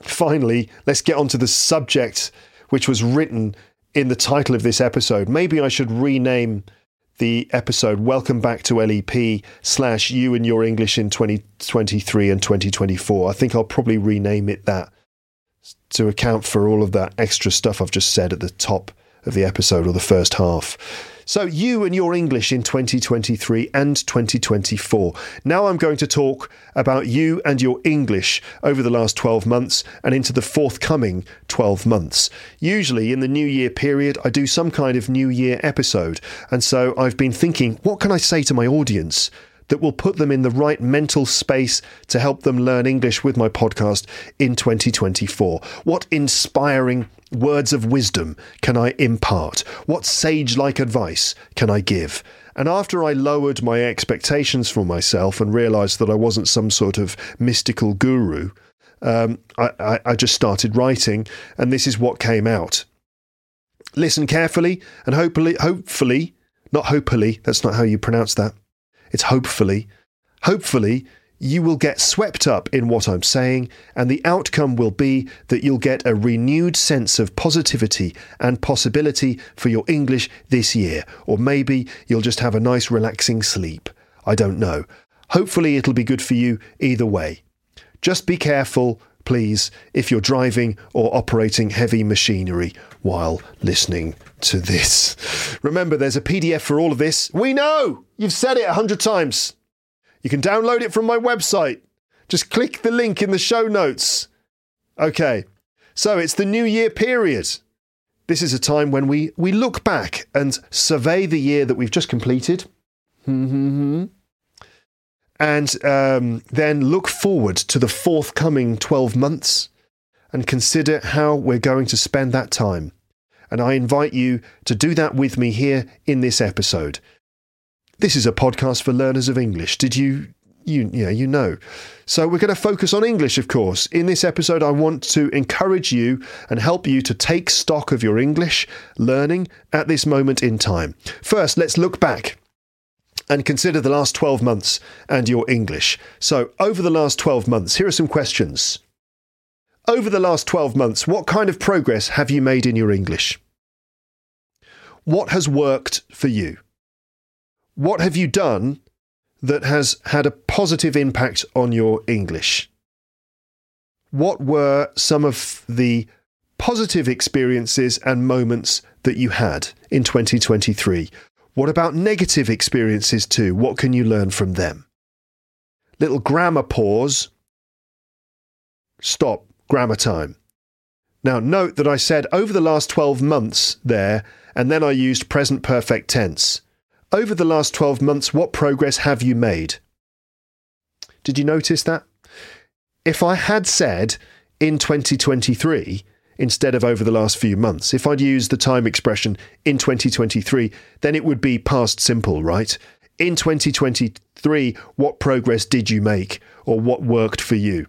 finally, let's get on to the subject which was written in the title of this episode. Maybe I should rename the episode Welcome Back to LEP slash You and Your English in 2023 and 2024. I think I'll probably rename it that to account for all of that extra stuff I've just said at the top of the episode or the first half. So, you and your English in 2023 and 2024. Now, I'm going to talk about you and your English over the last 12 months and into the forthcoming 12 months. Usually, in the New Year period, I do some kind of New Year episode. And so, I've been thinking, what can I say to my audience? That will put them in the right mental space to help them learn English with my podcast in 2024? What inspiring words of wisdom can I impart? What sage like advice can I give? And after I lowered my expectations for myself and realized that I wasn't some sort of mystical guru, um, I, I, I just started writing, and this is what came out. Listen carefully, and hopefully, hopefully, not hopefully, that's not how you pronounce that. It's hopefully, hopefully, you will get swept up in what I'm saying, and the outcome will be that you'll get a renewed sense of positivity and possibility for your English this year. Or maybe you'll just have a nice, relaxing sleep. I don't know. Hopefully, it'll be good for you either way. Just be careful, please, if you're driving or operating heavy machinery while listening to this. Remember, there's a PDF for all of this. We know! You've said it a hundred times. You can download it from my website. Just click the link in the show notes. Okay, so it's the New Year period. This is a time when we, we look back and survey the year that we've just completed. Hmm, hmm, hmm. And um, then look forward to the forthcoming 12 months and consider how we're going to spend that time. And I invite you to do that with me here in this episode. This is a podcast for learners of English. Did you you yeah, you know. So we're going to focus on English, of course. In this episode, I want to encourage you and help you to take stock of your English learning at this moment in time. First, let's look back and consider the last 12 months and your English. So, over the last 12 months, here are some questions. Over the last 12 months, what kind of progress have you made in your English? What has worked for you? what have you done that has had a positive impact on your English? What were some of the positive experiences and moments that you had in 2023? What about negative experiences too? What can you learn from them? Little grammar pause. Stop. Grammar time. Now, note that I said over the last 12 months there, and then I used present perfect tense. Over the last 12 months, what progress have you made? Did you notice that? If I had said in 2023 instead of over the last few months, if I'd used the time expression in 2023, then it would be past simple, right? In 2023, what progress did you make or what worked for you?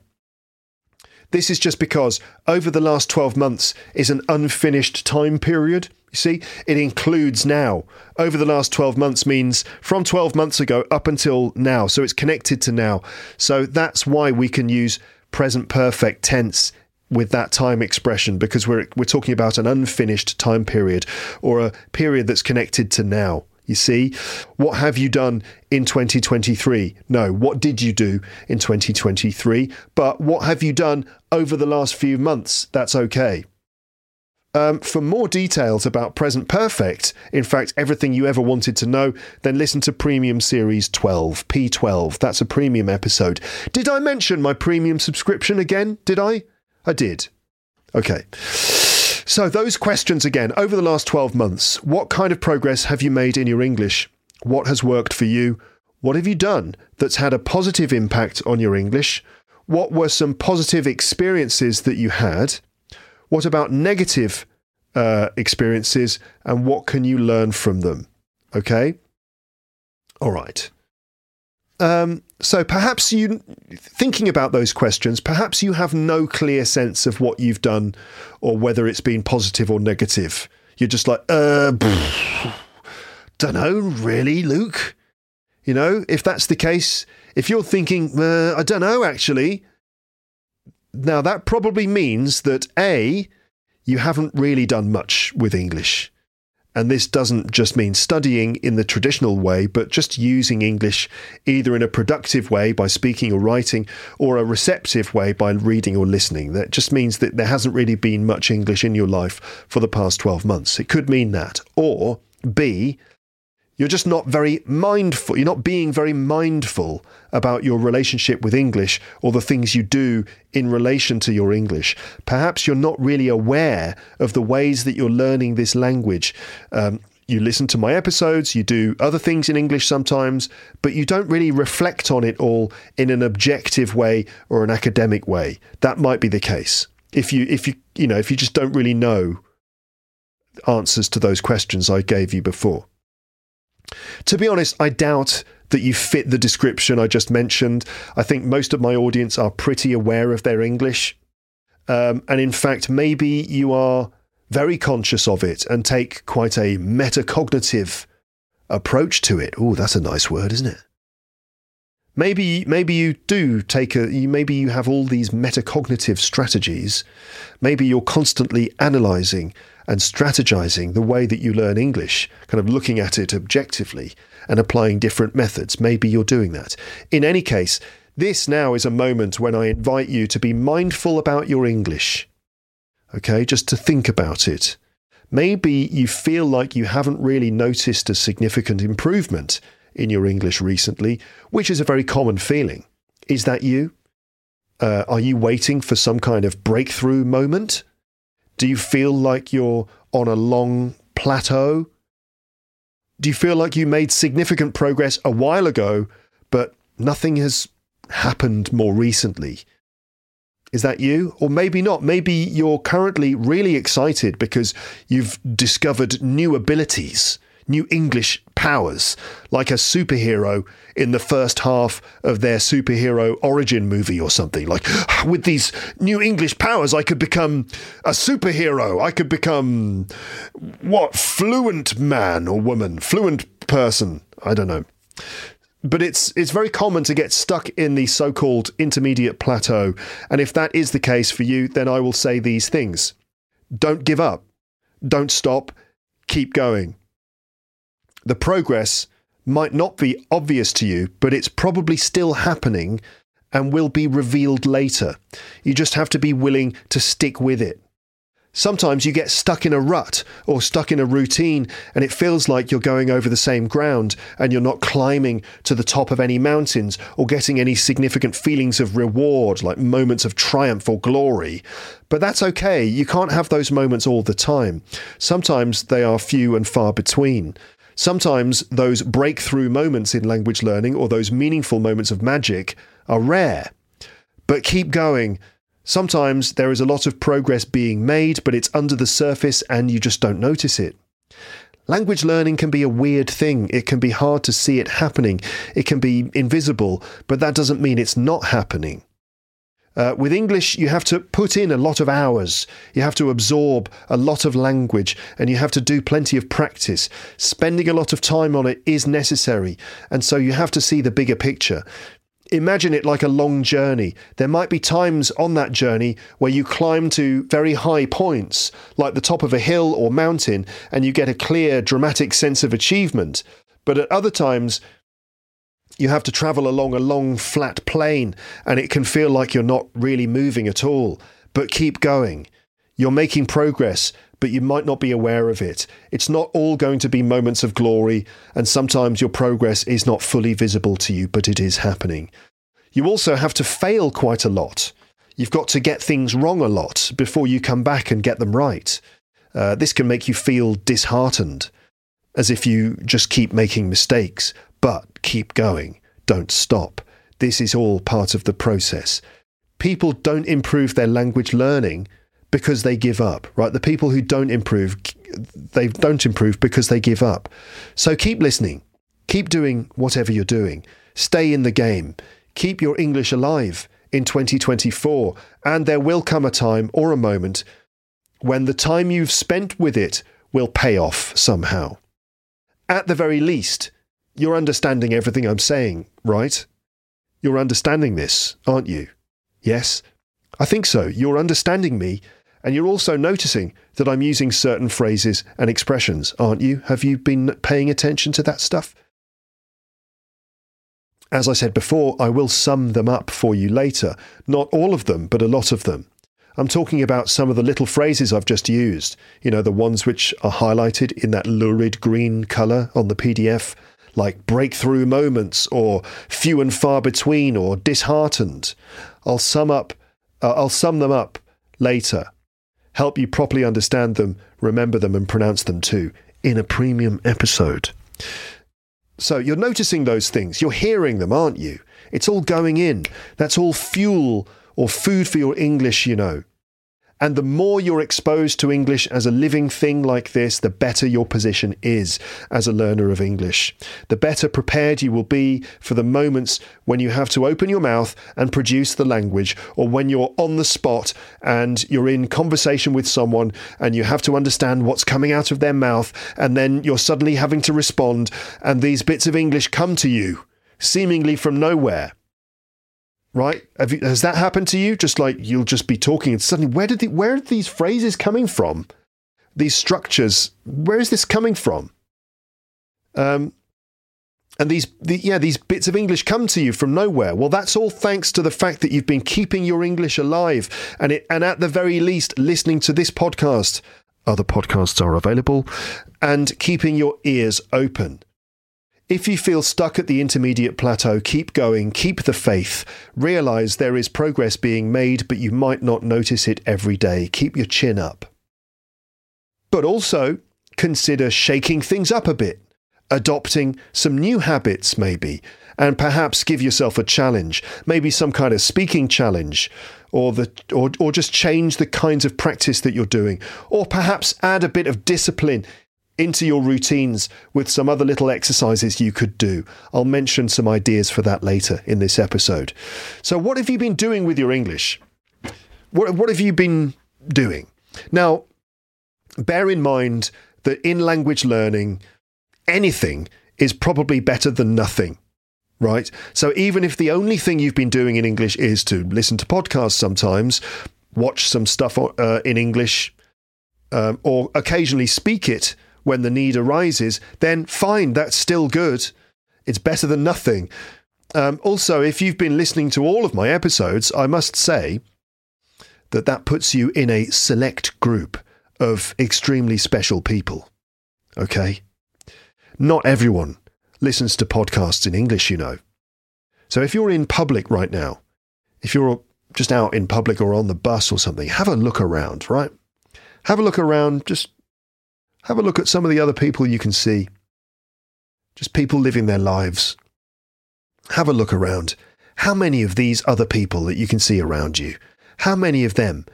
This is just because over the last 12 months is an unfinished time period. You see, it includes now. Over the last 12 months means from 12 months ago up until now. So it's connected to now. So that's why we can use present perfect tense with that time expression because we're we're talking about an unfinished time period or a period that's connected to now. You see, what have you done in 2023? No, what did you do in 2023? But what have you done over the last few months? That's okay. Um, for more details about Present Perfect, in fact, everything you ever wanted to know, then listen to Premium Series 12, P12. That's a premium episode. Did I mention my premium subscription again? Did I? I did. Okay. So, those questions again. Over the last 12 months, what kind of progress have you made in your English? What has worked for you? What have you done that's had a positive impact on your English? What were some positive experiences that you had? What about negative uh, experiences and what can you learn from them? Okay. All right. Um, so perhaps you, thinking about those questions, perhaps you have no clear sense of what you've done or whether it's been positive or negative. You're just like, uh, don't know, really, Luke. You know, if that's the case, if you're thinking, uh, I don't know, actually, now, that probably means that A, you haven't really done much with English. And this doesn't just mean studying in the traditional way, but just using English either in a productive way by speaking or writing, or a receptive way by reading or listening. That just means that there hasn't really been much English in your life for the past 12 months. It could mean that. Or B, you're just not very mindful. You're not being very mindful about your relationship with English or the things you do in relation to your English. Perhaps you're not really aware of the ways that you're learning this language. Um, you listen to my episodes, you do other things in English sometimes, but you don't really reflect on it all in an objective way or an academic way. That might be the case. If you if you you know, if you just don't really know answers to those questions I gave you before. To be honest, I doubt that you fit the description I just mentioned. I think most of my audience are pretty aware of their English. Um, and in fact, maybe you are very conscious of it and take quite a metacognitive approach to it. Oh, that's a nice word, isn't it? Maybe maybe you do take a maybe you have all these metacognitive strategies. Maybe you're constantly analyzing and strategizing the way that you learn English, kind of looking at it objectively and applying different methods. Maybe you're doing that. In any case, this now is a moment when I invite you to be mindful about your English. Okay, just to think about it. Maybe you feel like you haven't really noticed a significant improvement in your English recently, which is a very common feeling. Is that you? Uh, are you waiting for some kind of breakthrough moment? Do you feel like you're on a long plateau? Do you feel like you made significant progress a while ago, but nothing has happened more recently? Is that you? Or maybe not. Maybe you're currently really excited because you've discovered new abilities new English powers, like a superhero in the first half of their superhero origin movie or something. Like, with these new English powers, I could become a superhero. I could become, what, fluent man or woman, fluent person. I don't know. But it's it's very common to get stuck in the so-called intermediate plateau, and if that is the case for you, then I will say these things: don't give up, don't stop, keep going the progress might not be obvious to you, but it's probably still happening and will be revealed later. You just have to be willing to stick with it. Sometimes you get stuck in a rut or stuck in a routine and it feels like you're going over the same ground and you're not climbing to the top of any mountains or getting any significant feelings of reward, like moments of triumph or glory. But that's okay. You can't have those moments all the time. Sometimes they are few and far between. Sometimes those breakthrough moments in language learning or those meaningful moments of magic are rare. But keep going. Sometimes there is a lot of progress being made, but it's under the surface and you just don't notice it. Language learning can be a weird thing. It can be hard to see it happening. It can be invisible, but that doesn't mean it's not happening. Uh, with English, you have to put in a lot of hours. You have to absorb a lot of language and you have to do plenty of practice. Spending a lot of time on it is necessary. And so you have to see the bigger picture. Imagine it like a long journey. There might be times on that journey where you climb to very high points, like the top of a hill or mountain, and you get a clear, dramatic sense of achievement. But at other times, you have to travel along a long flat plane and it can feel like you're not really moving at all. But keep going. You're making progress, but you might not be aware of it. It's not all going to be moments of glory, and sometimes your progress is not fully visible to you, but it is happening. You also have to fail quite a lot. You've got to get things wrong a lot before you come back and get them right. Uh, this can make you feel disheartened, as if you just keep making mistakes. But keep going, don't stop. This is all part of the process. People don't improve their language learning because they give up, right? The people who don't improve, they don't improve because they give up. So keep listening. Keep doing whatever you're doing. Stay in the game. Keep your English alive in 2024. And there will come a time or a moment when the time you've spent with it will pay off somehow. At the very least, you're understanding everything I'm saying, right? You're understanding this, aren't you? Yes? I think so. You're understanding me, and you're also noticing that I'm using certain phrases and expressions, aren't you? Have you been paying attention to that stuff? As I said before, I will sum them up for you later. Not all of them, but a lot of them. I'm talking about some of the little phrases I've just used, you know, the ones which are highlighted in that lurid green colour on the PDF, like breakthrough moments or few and far between or disheartened. I'll sum up uh, I'll sum them up later. Help you properly understand them, remember them and pronounce them too in a premium episode. So you're noticing those things, you're hearing them, aren't you? It's all going in. That's all fuel or food for your English, you know. And the more you're exposed to English as a living thing like this, the better your position is as a learner of English. The better prepared you will be for the moments when you have to open your mouth and produce the language, or when you're on the spot and you're in conversation with someone and you have to understand what's coming out of their mouth, and then you're suddenly having to respond, and these bits of English come to you seemingly from nowhere. Right? You, has that happened to you? Just like you'll just be talking and suddenly, where did the, where are these phrases coming from? These structures, where is this coming from? Um, and these the, yeah these bits of english come to you from nowhere well that's all thanks to the fact that you've been keeping your english alive and it and at the very least listening to this podcast other podcasts are available and keeping your ears open if you feel stuck at the intermediate plateau, keep going, keep the faith. Realize there is progress being made, but you might not notice it every day. Keep your chin up. But also consider shaking things up a bit adopting some new habits, maybe, and perhaps give yourself a challenge, maybe some kind of speaking challenge, or the or or just change the kinds of practice that you're doing, or perhaps add a bit of discipline into your routines with some other little exercises you could do. I'll mention some ideas for that later in this episode. So, what have you been doing with your English? What what have you been doing? Now, bear in mind that in language learning, anything is probably better than nothing. Right? So even if the only thing you've been doing in English is to listen to podcasts sometimes, watch some stuff uh, in English, um, or occasionally speak it when the need arises, then fine, that's still good. It's better than nothing. Um, also, if you've been listening to all of my episodes, I must say that that puts you in a select group of extremely special people. Okay? Not everyone listens to podcasts in English, you know. So if you're in public right now, if you're just out in public or on the bus or something, have a look around, right? Have a look around, just have a look at some of the other people you can see. Just people living their lives. Have a look around. How many of these other people that you can see around you, how many of them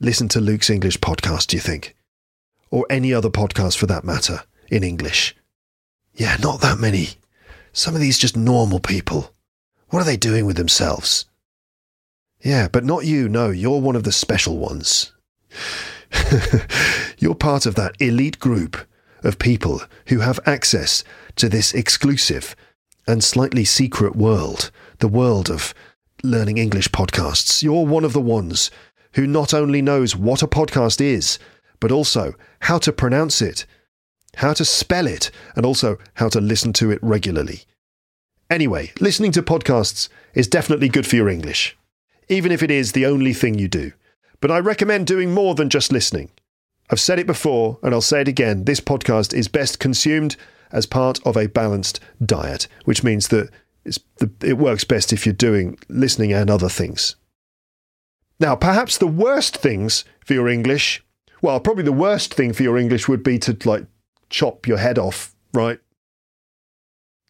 listen to Luke's English podcast, do you think? Or any other podcast for that matter, in English? Yeah, not that many. Some of these just normal people. What are they doing with themselves? Yeah, but not you. No, you're one of the special ones. you're part of that elite group of people who have access to this exclusive and slightly secret world, the world of learning English podcasts. You're one of the ones who not only knows what a podcast is, but also how to pronounce it how to spell it, and also how to listen to it regularly. Anyway, listening to podcasts is definitely good for your English, even if it is the only thing you do. But I recommend doing more than just listening. I've said it before, and I'll say it again this podcast is best consumed as part of a balanced diet, which means that it works best if you're doing listening and other things. Now, perhaps the worst things for your English, well, probably the worst thing for your English would be to like chop your head off, right?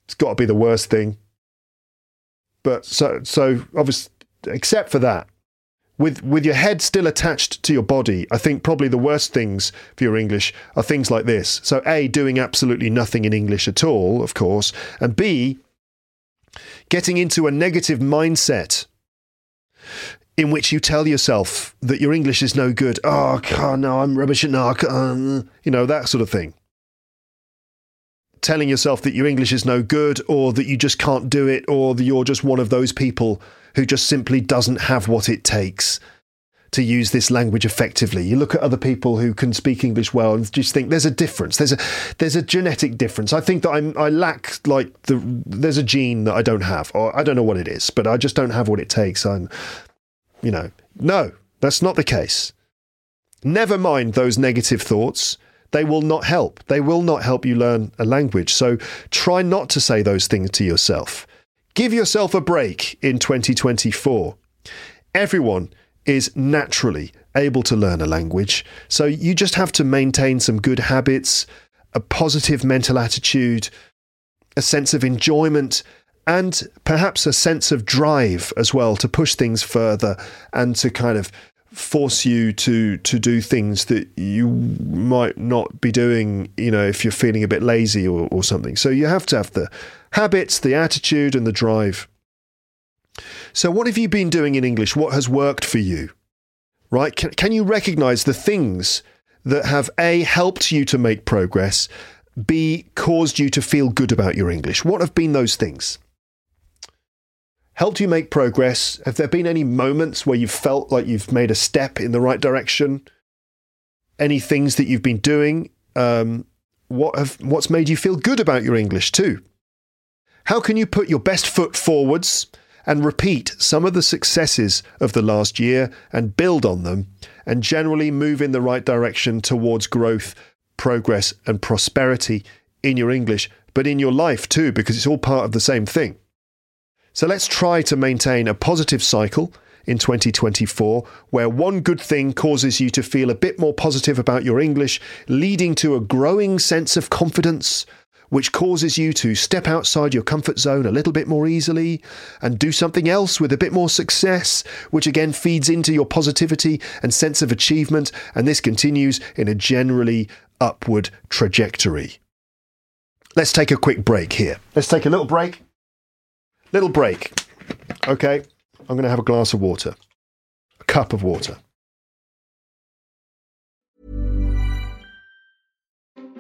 It's got to be the worst thing. But so so obviously, except for that, with with your head still attached to your body, I think probably the worst things for your English are things like this. So a doing absolutely nothing in English at all, of course, and b getting into a negative mindset in which you tell yourself that your English is no good. Oh, God, no, I'm rubbish at no, um, you know that sort of thing telling yourself that your English is no good or that you just can't do it or that you're just one of those people who just simply doesn't have what it takes to use this language effectively. You look at other people who can speak English well and just think there's a difference. There's a there's a genetic difference. I think that I'm I lack like the there's a gene that I don't have or I don't know what it is, but I just don't have what it takes. I'm you know, no, that's not the case. Never mind those negative thoughts they will not help. They will not help you learn a language. So try not to say those things to yourself. Give yourself a break in 2024. Everyone is naturally able to learn a language. So you just have to maintain some good habits, a positive mental attitude, a sense of enjoyment, and perhaps a sense of drive as well to push things further and to kind of force you to to do things that you might not be doing you know if you're feeling a bit lazy or, or something so you have to have the habits the attitude and the drive so what have you been doing in english what has worked for you right can, can you recognize the things that have a helped you to make progress b caused you to feel good about your english what have been those things helped you make progress? Have there been any moments where you've felt like you've made a step in the right direction? Any things that you've been doing? Um, what have, what's made you feel good about your English too? How can you put your best foot forwards and repeat some of the successes of the last year and build on them and generally move in the right direction towards growth, progress, and prosperity in your English, but in your life too, because it's all part of the same thing. So let's try to maintain a positive cycle in 2024 where one good thing causes you to feel a bit more positive about your English, leading to a growing sense of confidence, which causes you to step outside your comfort zone a little bit more easily and do something else with a bit more success, which again feeds into your positivity and sense of achievement. And this continues in a generally upward trajectory. Let's take a quick break here. Let's take a little break. Little break. Okay. I'm going to have a glass of water, a cup of water.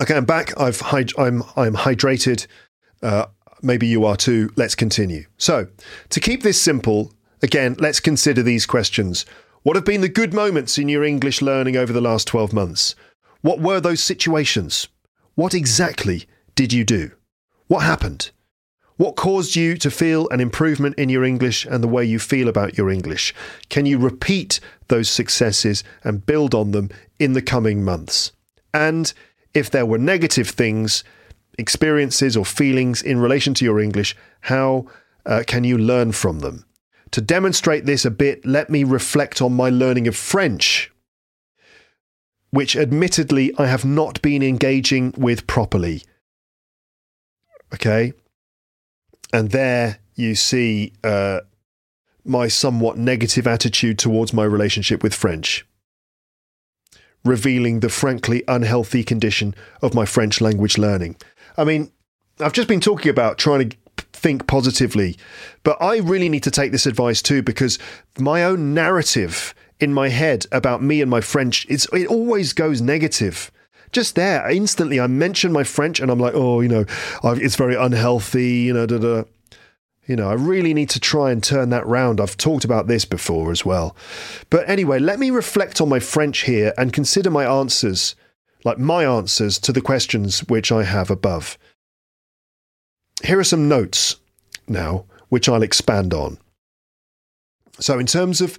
Okay, I'm back. I've I'm I'm hydrated. Uh, maybe you are too. Let's continue. So, to keep this simple, again, let's consider these questions. What have been the good moments in your English learning over the last 12 months? What were those situations? What exactly did you do? What happened? What caused you to feel an improvement in your English and the way you feel about your English? Can you repeat those successes and build on them in the coming months? And if there were negative things, experiences, or feelings in relation to your English, how uh, can you learn from them? To demonstrate this a bit, let me reflect on my learning of French, which admittedly I have not been engaging with properly. Okay? And there you see uh, my somewhat negative attitude towards my relationship with French revealing the frankly unhealthy condition of my French language learning. I mean, I've just been talking about trying to think positively, but I really need to take this advice too because my own narrative in my head about me and my French it's, it always goes negative. Just there, instantly, I mention my French and I'm like, oh, you know, it's very unhealthy, you know, da da. You know, I really need to try and turn that round. I've talked about this before as well. But anyway, let me reflect on my French here and consider my answers, like my answers to the questions which I have above. Here are some notes now, which I'll expand on. So, in terms of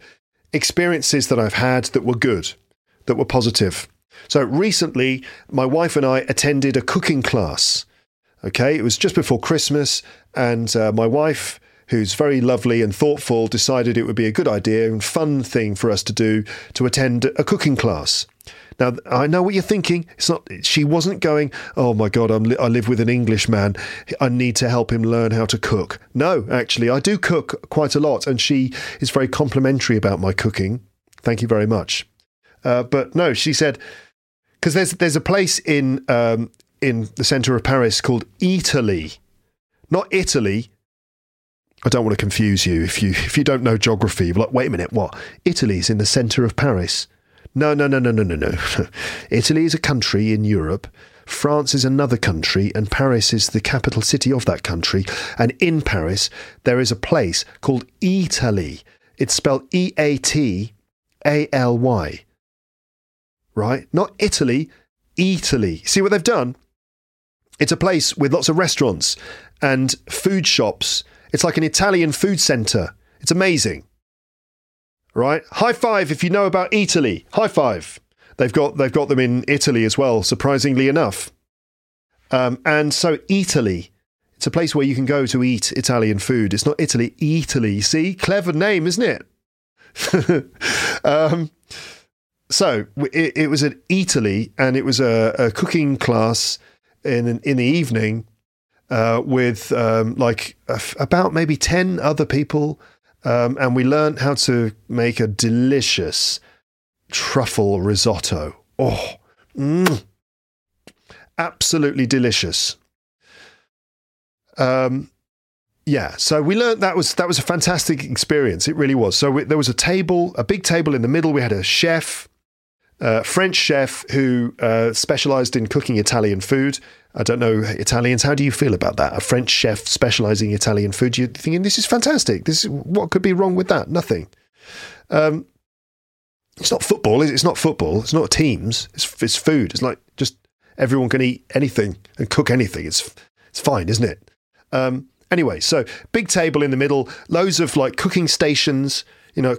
experiences that I've had that were good, that were positive. So, recently, my wife and I attended a cooking class. Okay, it was just before Christmas, and uh, my wife, who's very lovely and thoughtful, decided it would be a good idea and fun thing for us to do to attend a cooking class. Now, I know what you're thinking. It's not. She wasn't going. Oh my God, I'm, I live with an Englishman. I need to help him learn how to cook. No, actually, I do cook quite a lot, and she is very complimentary about my cooking. Thank you very much. Uh, but no, she said because there's there's a place in um, in the centre of Paris called Eataly not Italy. I don't want to confuse you if you if you don't know geography. You're like, wait a minute, what? Italy's in the centre of Paris. No, no, no, no, no, no, no. Italy is a country in Europe. France is another country, and Paris is the capital city of that country. And in Paris, there is a place called Eataly. It's spelled E A T A L Y. Right? Not Italy, Eataly. See what they've done? It's a place with lots of restaurants and food shops. It's like an Italian food centre. It's amazing. Right? High five if you know about Eataly. High five. They've got they've got them in Italy as well, surprisingly enough. Um, and so Eataly, it's a place where you can go to eat Italian food. It's not Italy, Eataly. See, clever name, isn't it? um, so it, it, was at Eataly, and it was a, a cooking class in in the evening uh, with um, like about maybe ten other people, um, and we learned how to make a delicious truffle risotto. Oh, mm, absolutely delicious. Um, yeah, so we learned that was that was a fantastic experience. It really was. So we, there was a table, a big table in the middle. We had a chef, French chef who uh, specialized in cooking Italian food. I don't know Italians. How do you feel about that? A French chef specializing in Italian food. You're thinking this is fantastic. This is, what could be wrong with that? Nothing. Um, it's not football. It's not football. It's not teams. It's, it's food. It's like just everyone can eat anything and cook anything. It's it's fine, isn't it? Um, anyway, so big table in the middle, loads of like cooking stations. You know,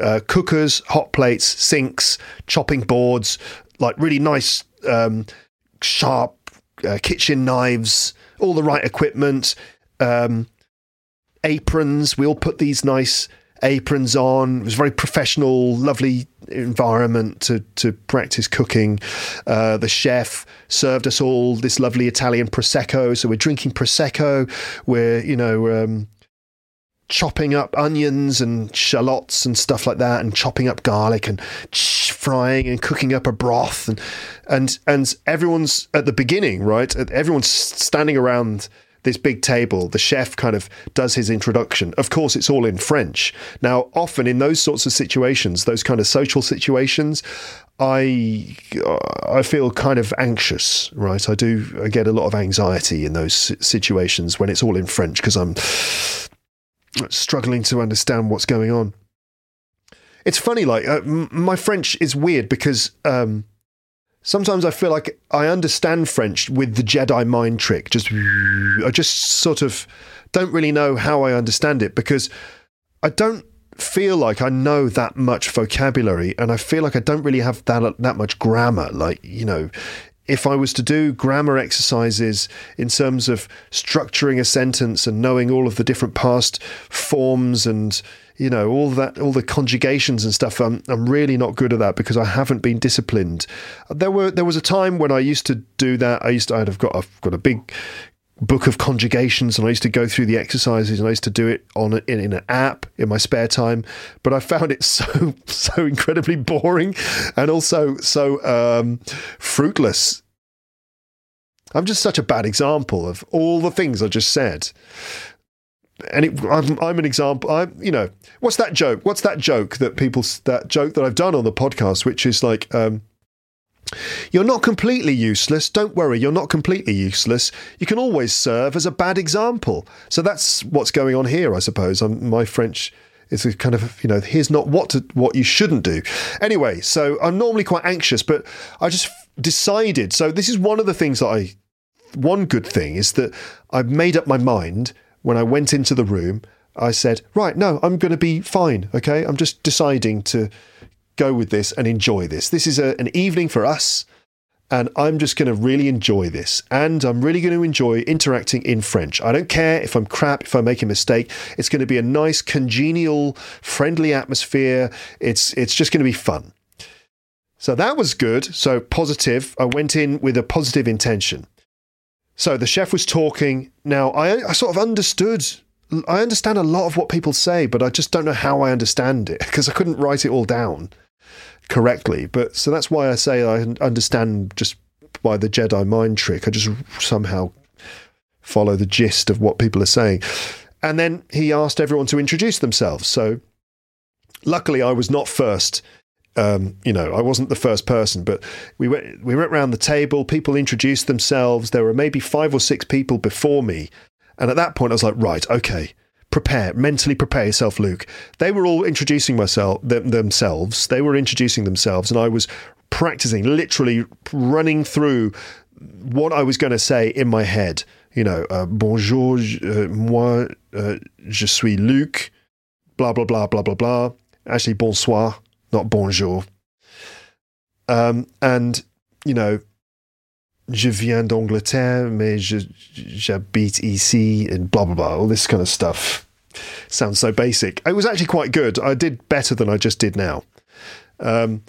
uh, cookers, hot plates, sinks, chopping boards, like really nice, um, sharp uh, kitchen knives, all the right equipment, um, aprons. We all put these nice aprons on. It was a very professional, lovely environment to to practice cooking. Uh, the chef served us all this lovely Italian prosecco, so we're drinking prosecco. We're you know. Um, chopping up onions and shallots and stuff like that and chopping up garlic and frying and cooking up a broth and and and everyone's at the beginning right everyone's standing around this big table, the chef kind of does his introduction. Of course, it's all in French. Now, often in those sorts of situations, those kind of social situations, I uh, I feel kind of anxious, right? I do I get a lot of anxiety in those situations when it's all in French because I'm struggling to understand what's going on. It's funny, like uh, my French is weird because um, sometimes I feel like I understand French with the Jedi mind trick. Just I just sort of don't really know how I understand it because I don't feel like I know that much vocabulary and I feel like I don't really have that that much grammar like you know if I was to do grammar exercises in terms of structuring a sentence and knowing all of the different past forms and you know all that all the conjugations and stuff I'm I'm really not good at that because I haven't been disciplined. There were there was a time when I used to do that. I used to I'd have got I've got a big book of conjugations and I used to go through the exercises and I used to do it on in, in an app in my spare time but I found it so so incredibly boring and also so um, fruitless I'm just such a bad example of all the things I just said and it, I'm, I'm, an example. I'm, you know, what's that joke? What's that joke that people that joke that I've done on the podcast, which is like, um, you're not completely useless. Don't worry, you're not completely useless. You can always serve as a bad example. So that's what's going on here, I suppose. I'm, my French is a kind of you know here's not what to, what you shouldn't do. Anyway, so I'm normally quite anxious, but I just decided. So this is one of the things that I. One good thing is that I've made up my mind when I went into the room, I said, Right, no, I'm going to be fine. Okay. I'm just deciding to go with this and enjoy this. This is a, an evening for us. And I'm just going to really enjoy this. And I'm really going to enjoy interacting in French. I don't care if I'm crap, if I make a mistake. It's going to be a nice, congenial, friendly atmosphere. It's, it's just going to be fun. So that was good. So positive. I went in with a positive intention. So the chef was talking. Now, I, I sort of understood I understand a lot of what people say, but I just don't know how I understand it because I couldn't write it all down correctly. But so that's why I say I understand just by the Jedi mind trick. I just somehow follow the gist of what people are saying. And then he asked everyone to introduce themselves. So luckily, I was not first um, you know, I wasn't the first person, but we went we went around the table. People introduced themselves. There were maybe five or six people before me, and at that point, I was like, right, okay, prepare mentally prepare yourself, Luke. They were all introducing myself them, themselves. They were introducing themselves, and I was practicing, literally running through what I was going to say in my head. You know, uh, bonjour, uh, moi, uh, je suis Luc, blah, blah, blah, blah, blah, blah. Actually, bonsoir, not bonjour. Um, and, you know, je viens d'Angleterre, mais je, j'habite ici, and blah, blah, blah, all this kind of stuff. Sounds so basic. It was actually quite good. I did better than I just did now. Um,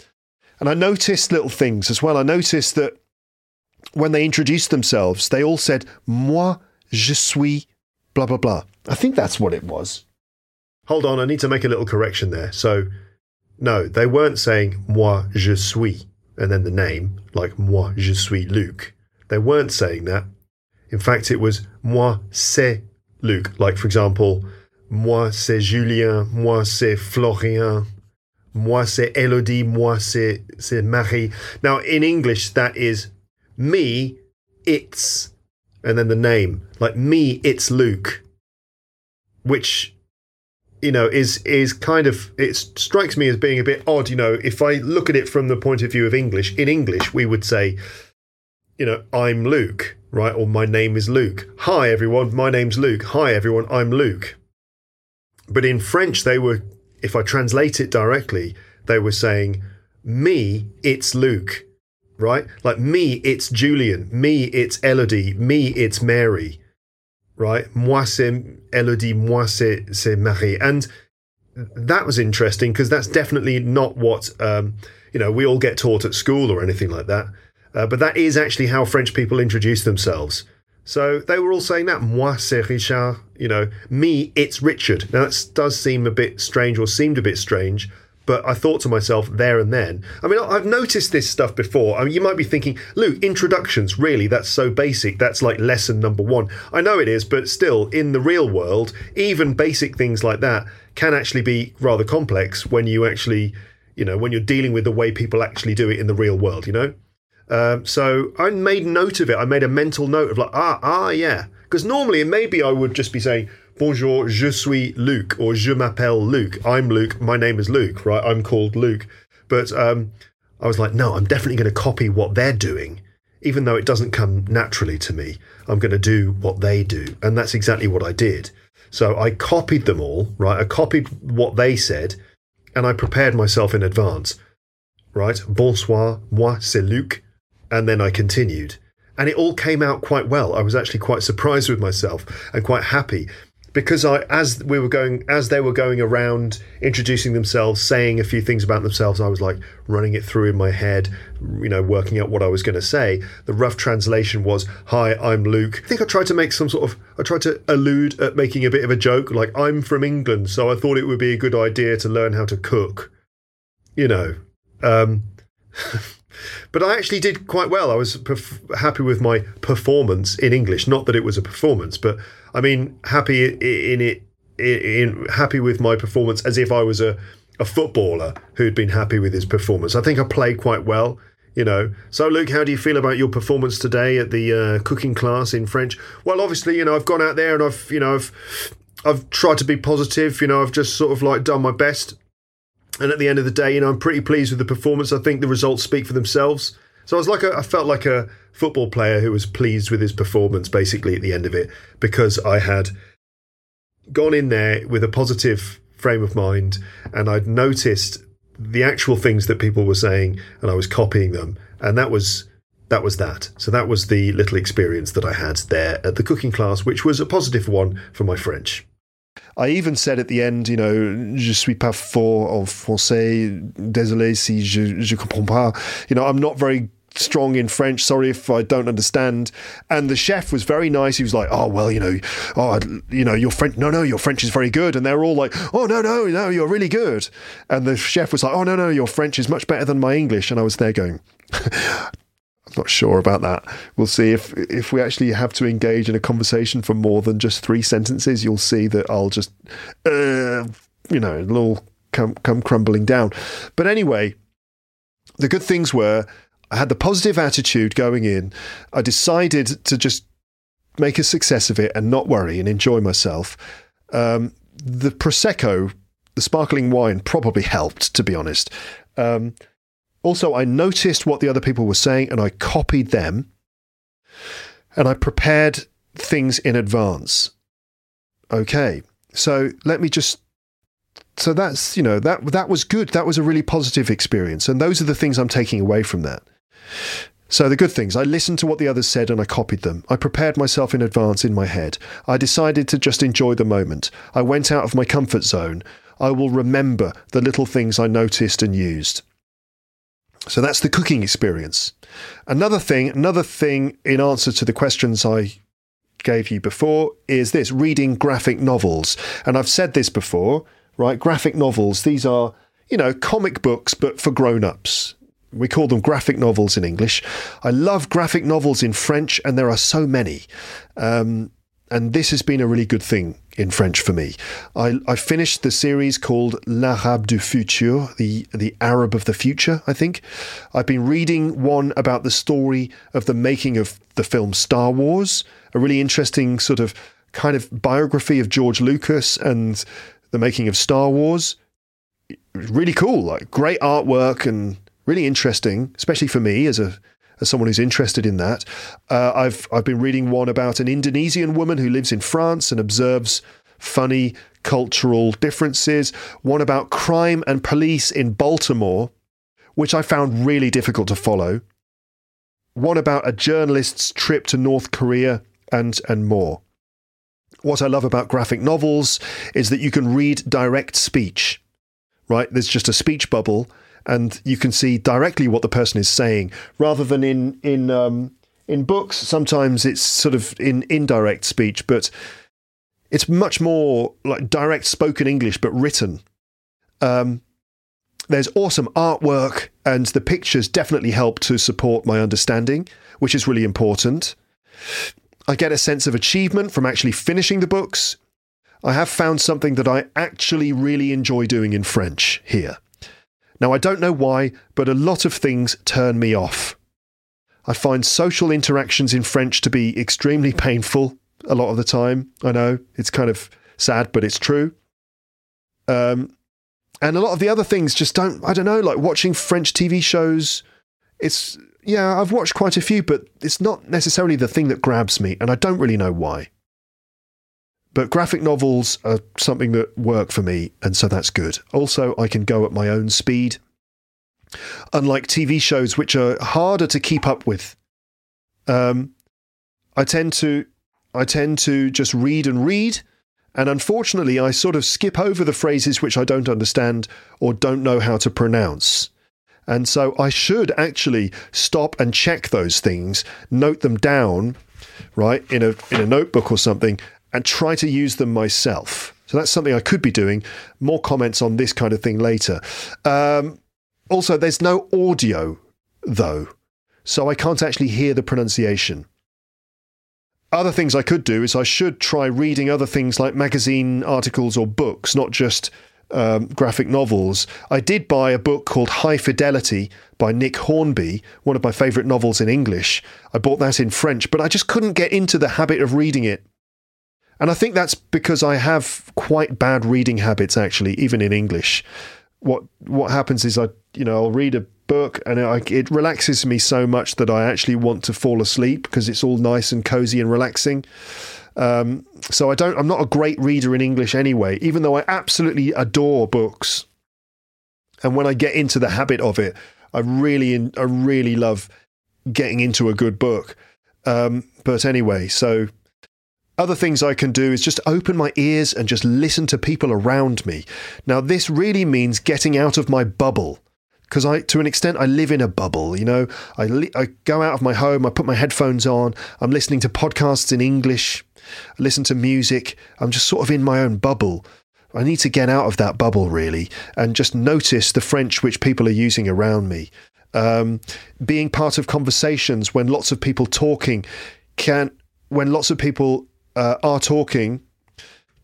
and I noticed little things as well. I noticed that when they introduced themselves, they all said, Moi, je suis blah, blah, blah. I think that's what it was. Hold on, I need to make a little correction there. So, no, they weren't saying Moi, je suis, and then the name, like Moi, je suis Luc. They weren't saying that. In fact, it was Moi, c'est Luc. Like, for example, Moi, c'est Julien. Moi, c'est Florian. Moi, c'est Elodie. Moi, c'est, c'est Marie. Now, in English, that is me, it's, and then the name. Like me, it's Luke. Which, you know, is is kind of it strikes me as being a bit odd. You know, if I look at it from the point of view of English, in English we would say, you know, I'm Luke, right? Or my name is Luke. Hi everyone, my name's Luke. Hi everyone, I'm Luke. But in French, they were, if I translate it directly, they were saying, me, it's Luke right? Like me, it's Julian. Me, it's Elodie. Me, it's Mary, right? Moi, c'est Elodie. Moi, c'est, c'est Marie. And that was interesting because that's definitely not what, um, you know, we all get taught at school or anything like that. Uh, but that is actually how French people introduce themselves. So they were all saying that. Moi, c'est Richard. You know, me, it's Richard. Now, that does seem a bit strange or seemed a bit strange but I thought to myself there and then, I mean, I've noticed this stuff before. I mean, you might be thinking, Luke, introductions, really, that's so basic. That's like lesson number one. I know it is, but still, in the real world, even basic things like that can actually be rather complex when you actually, you know, when you're dealing with the way people actually do it in the real world, you know? Um, so I made note of it. I made a mental note of like, ah, ah, yeah. Because normally, maybe I would just be saying, Bonjour, je suis Luc, or je m'appelle Luc. I'm Luke. My name is Luke, right? I'm called Luke. But um, I was like, no, I'm definitely going to copy what they're doing, even though it doesn't come naturally to me. I'm going to do what they do. And that's exactly what I did. So I copied them all, right? I copied what they said and I prepared myself in advance, right? Bonsoir, moi c'est Luc. And then I continued. And it all came out quite well. I was actually quite surprised with myself and quite happy because I, as we were going, as they were going around introducing themselves, saying a few things about themselves, I was like running it through in my head, you know, working out what I was going to say. The rough translation was, "Hi, I'm Luke." I think I tried to make some sort of, I tried to allude at making a bit of a joke, like I'm from England, so I thought it would be a good idea to learn how to cook. You know, um, but I actually did quite well. I was perf- happy with my performance in English. Not that it was a performance, but I mean, happy in it, in, happy with my performance as if I was a, a footballer who'd been happy with his performance. I think I played quite well, you know. So, Luke, how do you feel about your performance today at the uh, cooking class in French? Well, obviously, you know, I've gone out there and I've, you know, I've, I've tried to be positive. You know, I've just sort of like done my best. And at the end of the day, you know, I'm pretty pleased with the performance. I think the results speak for themselves. So I was like, a, I felt like a football player who was pleased with his performance basically at the end of it because I had gone in there with a positive frame of mind and I'd noticed the actual things that people were saying and I was copying them. And that was that was that. So that was the little experience that I had there at the cooking class, which was a positive one for my French. I even said at the end, you know, je suis pas fort en français, désolé si je, je comprends pas. You know, I'm not very strong in French. Sorry if I don't understand. And the chef was very nice. He was like, "Oh well, you know, oh you know, your French. No, no, your French is very good." And they're all like, "Oh no, no, no, you're really good." And the chef was like, "Oh no, no, your French is much better than my English." And I was there going. I'm not sure about that. We'll see if if we actually have to engage in a conversation for more than just three sentences. You'll see that I'll just, uh, you know, it'll all come come crumbling down. But anyway, the good things were I had the positive attitude going in. I decided to just make a success of it and not worry and enjoy myself. Um, the prosecco, the sparkling wine, probably helped, to be honest. Um, also, I noticed what the other people were saying and I copied them. and I prepared things in advance. Okay, so let me just. So that's you know that that was good. That was a really positive experience, and those are the things I'm taking away from that. So the good things, I listened to what the others said and I copied them. I prepared myself in advance in my head. I decided to just enjoy the moment. I went out of my comfort zone. I will remember the little things I noticed and used. So that's the cooking experience. Another thing, another thing in answer to the questions I gave you before is this reading graphic novels. And I've said this before, right? Graphic novels, these are, you know, comic books, but for grown ups. We call them graphic novels in English. I love graphic novels in French, and there are so many. Um, and this has been a really good thing in French for me. I, I finished the series called L'Arabe du Futur, the, the Arab of the Future, I think. I've been reading one about the story of the making of the film Star Wars, a really interesting sort of kind of biography of George Lucas and the making of Star Wars. Really cool, like great artwork and really interesting, especially for me as a as someone who's interested in that. Uh, I've I've been reading one about an Indonesian woman who lives in France and observes funny cultural differences. One about crime and police in Baltimore, which I found really difficult to follow. One about a journalist's trip to North Korea and and more. What I love about graphic novels is that you can read direct speech. Right? There's just a speech bubble and you can see directly what the person is saying rather than in in um, in books. Sometimes it's sort of in indirect speech but it's much more like direct spoken english but written. Um, there's awesome artwork and the pictures definitely help to support my understanding which is really important. I get a sense of achievement from actually finishing the books. I have found something that i actually really enjoy doing in french here now, I don't know why, but a lot of things turn me off. I find social interactions in French to be extremely painful a lot of the time. I know it's kind of sad, but it's true. Um, and a lot of the other things just don't, I don't know, like watching French TV shows. It's, yeah, I've watched quite a few, but it's not necessarily the thing that grabs me, and I don't really know why. But graphic novels are something that work for me, and so that's good. Also, I can go at my own speed. Unlike TV shows, which are harder to keep up with, um, I tend to I tend to just read and read, and unfortunately, I sort of skip over the phrases which I don't understand or don't know how to pronounce. And so I should actually stop and check those things, note them down, right, in a in a notebook or something, and try to use them myself. So that's something I could be doing. More comments on this kind of thing later. Um, also, there's no audio, though, so I can't actually hear the pronunciation. Other things I could do is I should try reading other things like magazine articles or books, not just um, graphic novels. I did buy a book called High Fidelity by Nick Hornby, one of my favourite novels in English. I bought that in French, but I just couldn't get into the habit of reading it and I think that's because I have quite bad reading habits, actually, even in English. What what happens is I, you know, I'll read a book and it, it relaxes me so much that I actually want to fall asleep because it's all nice and cozy and relaxing. Um, so I don't. I'm not a great reader in English anyway, even though I absolutely adore books. And when I get into the habit of it, I really, I really love getting into a good book. Um, but anyway, so other things I can do is just open my ears and just listen to people around me. Now, this really means getting out of my bubble. Because I, to an extent, I live in a bubble. You know, I, li- I go out of my home, I put my headphones on, I'm listening to podcasts in English, I listen to music. I'm just sort of in my own bubble. I need to get out of that bubble, really, and just notice the French which people are using around me. Um, being part of conversations when lots of people talking can, when lots of people uh, are talking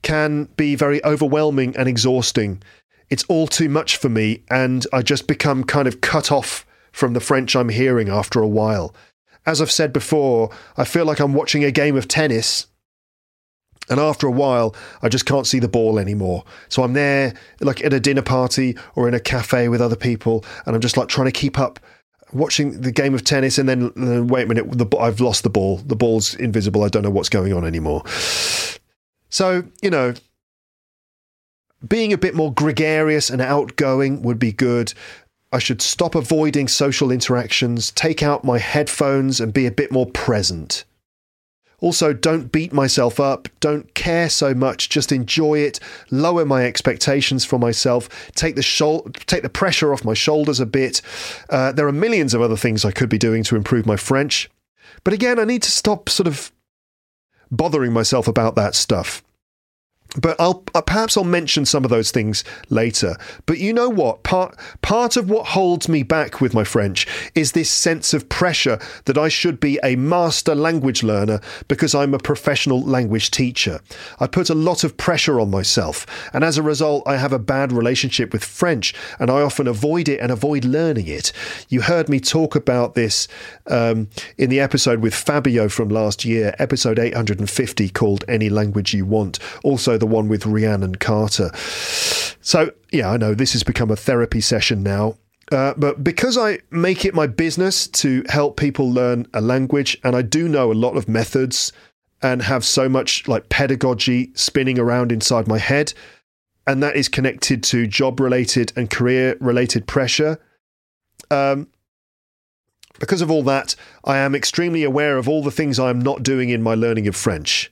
can be very overwhelming and exhausting. It's all too much for me, and I just become kind of cut off from the French I'm hearing after a while. As I've said before, I feel like I'm watching a game of tennis. And after a while, I just can't see the ball anymore. So I'm there, like at a dinner party or in a cafe with other people, and I'm just like trying to keep up watching the game of tennis, and then uh, wait a minute, the, I've lost the ball. The ball's invisible. I don't know what's going on anymore. So you know, being a bit more gregarious and outgoing would be good. I should stop avoiding social interactions, take out my headphones, and be a bit more present. Also, don't beat myself up, don't care so much, just enjoy it, lower my expectations for myself, take the, shol- take the pressure off my shoulders a bit. Uh, there are millions of other things I could be doing to improve my French. But again, I need to stop sort of bothering myself about that stuff. But I'll uh, perhaps I'll mention some of those things later. But you know what? Part part of what holds me back with my French is this sense of pressure that I should be a master language learner because I'm a professional language teacher. I put a lot of pressure on myself, and as a result, I have a bad relationship with French, and I often avoid it and avoid learning it. You heard me talk about this um, in the episode with Fabio from last year, episode 850, called "Any Language You Want." Also the one with Rhiannon Carter. So, yeah, I know this has become a therapy session now. Uh, but because I make it my business to help people learn a language, and I do know a lot of methods and have so much like pedagogy spinning around inside my head, and that is connected to job related and career related pressure. Um, because of all that, I am extremely aware of all the things I am not doing in my learning of French.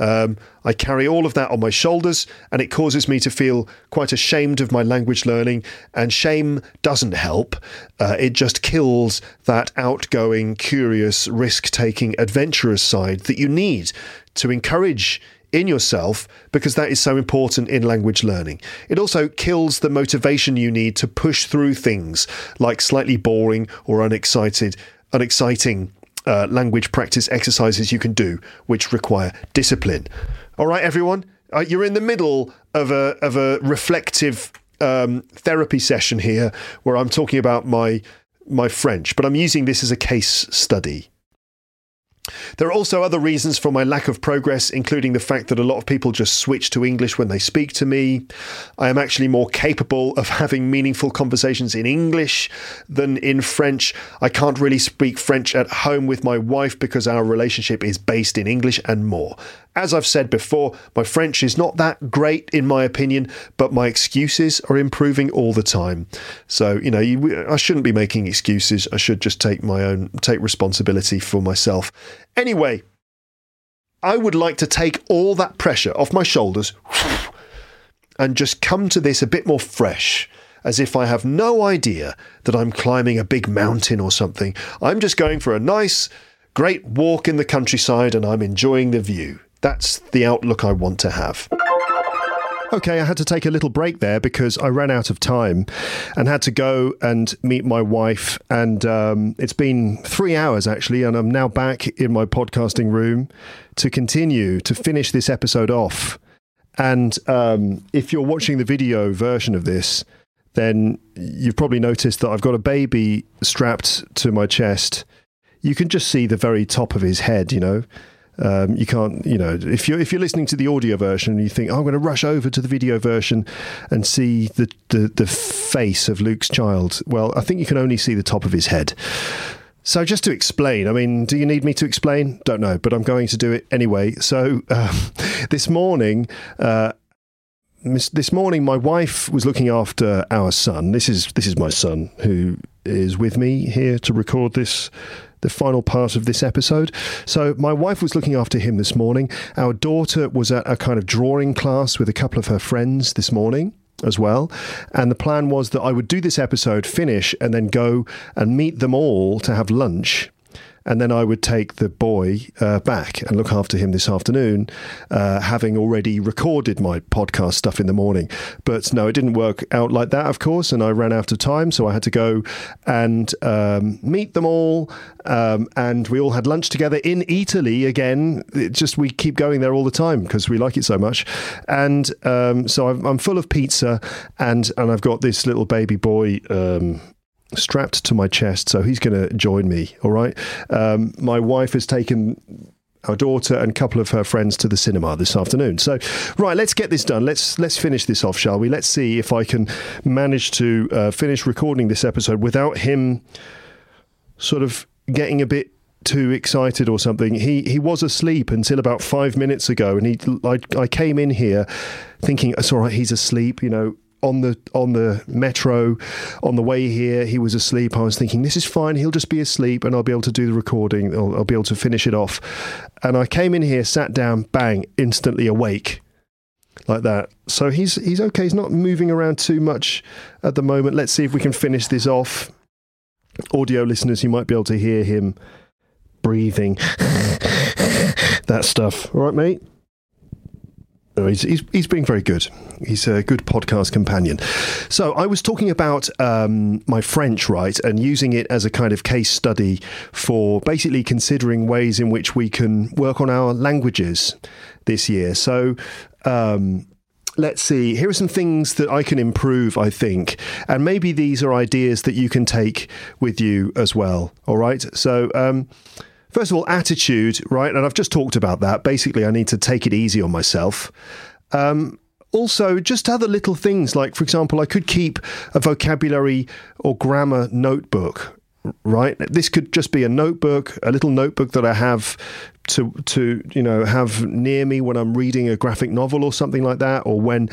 Um, I carry all of that on my shoulders, and it causes me to feel quite ashamed of my language learning. And shame doesn't help, uh, it just kills that outgoing, curious, risk taking, adventurous side that you need to encourage in yourself because that is so important in language learning. It also kills the motivation you need to push through things like slightly boring or unexcited, unexciting uh, language practice exercises you can do which require discipline. All right, everyone, uh, you're in the middle of a of a reflective um, therapy session here where I'm talking about my my French, but I'm using this as a case study. There are also other reasons for my lack of progress, including the fact that a lot of people just switch to English when they speak to me. I am actually more capable of having meaningful conversations in English than in French. I can't really speak French at home with my wife because our relationship is based in English and more. As I've said before, my French is not that great in my opinion, but my excuses are improving all the time. So, you know, you, I shouldn't be making excuses. I should just take my own, take responsibility for myself. Anyway, I would like to take all that pressure off my shoulders and just come to this a bit more fresh as if I have no idea that I'm climbing a big mountain or something. I'm just going for a nice, great walk in the countryside and I'm enjoying the view. That's the outlook I want to have. Okay, I had to take a little break there because I ran out of time and had to go and meet my wife. And um, it's been three hours actually, and I'm now back in my podcasting room to continue to finish this episode off. And um, if you're watching the video version of this, then you've probably noticed that I've got a baby strapped to my chest. You can just see the very top of his head, you know. Um, you can't, you know, if you're if you're listening to the audio version and you think, oh, I'm going to rush over to the video version and see the, the the face of Luke's child. Well, I think you can only see the top of his head. So, just to explain, I mean, do you need me to explain? Don't know, but I'm going to do it anyway. So, uh, this morning, uh, this morning, my wife was looking after our son. This is this is my son who is with me here to record this the final part of this episode. So, my wife was looking after him this morning. Our daughter was at a kind of drawing class with a couple of her friends this morning as well. And the plan was that I would do this episode, finish, and then go and meet them all to have lunch and then I would take the boy uh, back and look after him this afternoon, uh, having already recorded my podcast stuff in the morning. But no, it didn't work out like that, of course, and I ran out of time, so I had to go and um, meet them all. Um, and we all had lunch together in Eataly again. It just we keep going there all the time because we like it so much. And um, so I'm, I'm, full of pizza, and and I've got this little baby boy um, strapped to my chest, so he's going to join me. All right. Um, my wife has taken our daughter and a couple of her friends to the cinema this afternoon. So, right, let's get this done. Let's let's finish this off, shall we? Let's see if I can manage to uh, finish recording this episode without him sort of getting a bit too excited or something. He he was asleep until about five minutes ago, and he I, I came in here thinking it's all right. He's asleep, you know. On the on the metro, on the way here, he was asleep. I was thinking, this is fine. He'll just be asleep, and I'll be able to do the recording. I'll, I'll be able to finish it off. And I came in here, sat down, bang, instantly awake, like that. So he's he's okay. He's not moving around too much at the moment. Let's see if we can finish this off. Audio listeners, you might be able to hear him breathing, that stuff. All right, mate. He's, he's, he's being very good. He's a good podcast companion. So, I was talking about um, my French, right, and using it as a kind of case study for basically considering ways in which we can work on our languages this year. So, um, let's see. Here are some things that I can improve, I think. And maybe these are ideas that you can take with you as well. All right. So, um, First of all, attitude, right? And I've just talked about that. Basically, I need to take it easy on myself. Um, also, just other little things like, for example, I could keep a vocabulary or grammar notebook right? This could just be a notebook, a little notebook that I have to to you know have near me when I'm reading a graphic novel or something like that, or when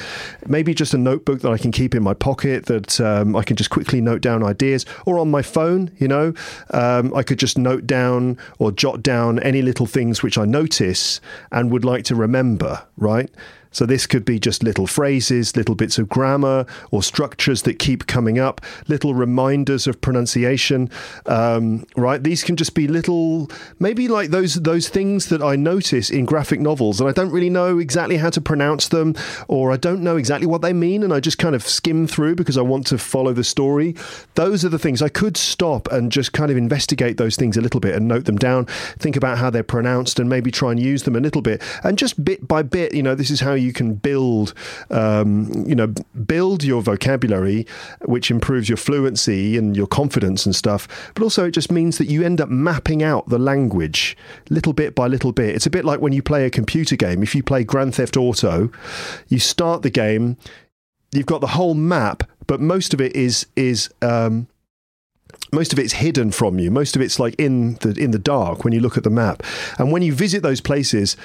maybe just a notebook that I can keep in my pocket that um, I can just quickly note down ideas, or on my phone. You know, um, I could just note down or jot down any little things which I notice and would like to remember. Right. So this could be just little phrases, little bits of grammar or structures that keep coming up, little reminders of pronunciation. Um, right? These can just be little, maybe like those those things that I notice in graphic novels, and I don't really know exactly how to pronounce them, or I don't know exactly what they mean, and I just kind of skim through because I want to follow the story. Those are the things I could stop and just kind of investigate those things a little bit and note them down, think about how they're pronounced, and maybe try and use them a little bit, and just bit by bit, you know, this is how you can build, um, you know, build your vocabulary, which improves your fluency and your confidence and stuff. But also, it just means that you end up mapping out the language little bit by little bit. It's a bit like when you play a computer game. If you play Grand Theft Auto, you start the game, you've got the whole map, but most of it is is um, most of it's hidden from you. Most of it's like in the in the dark when you look at the map. And when you visit those places,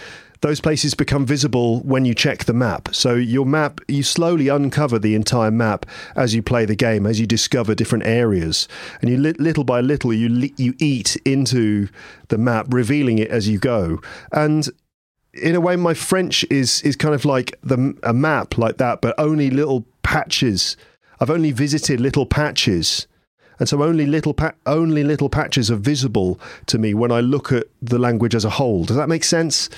those places become visible when you check the map. So your map, you slowly uncover the entire map as you play the game, as you discover different areas, and you little by little you you eat into the map, revealing it as you go. And in a way, my French is is kind of like the a map like that, but only little patches. I've only visited little patches and so only little pa- only little patches are visible to me when I look at the language as a whole. Does that make sense?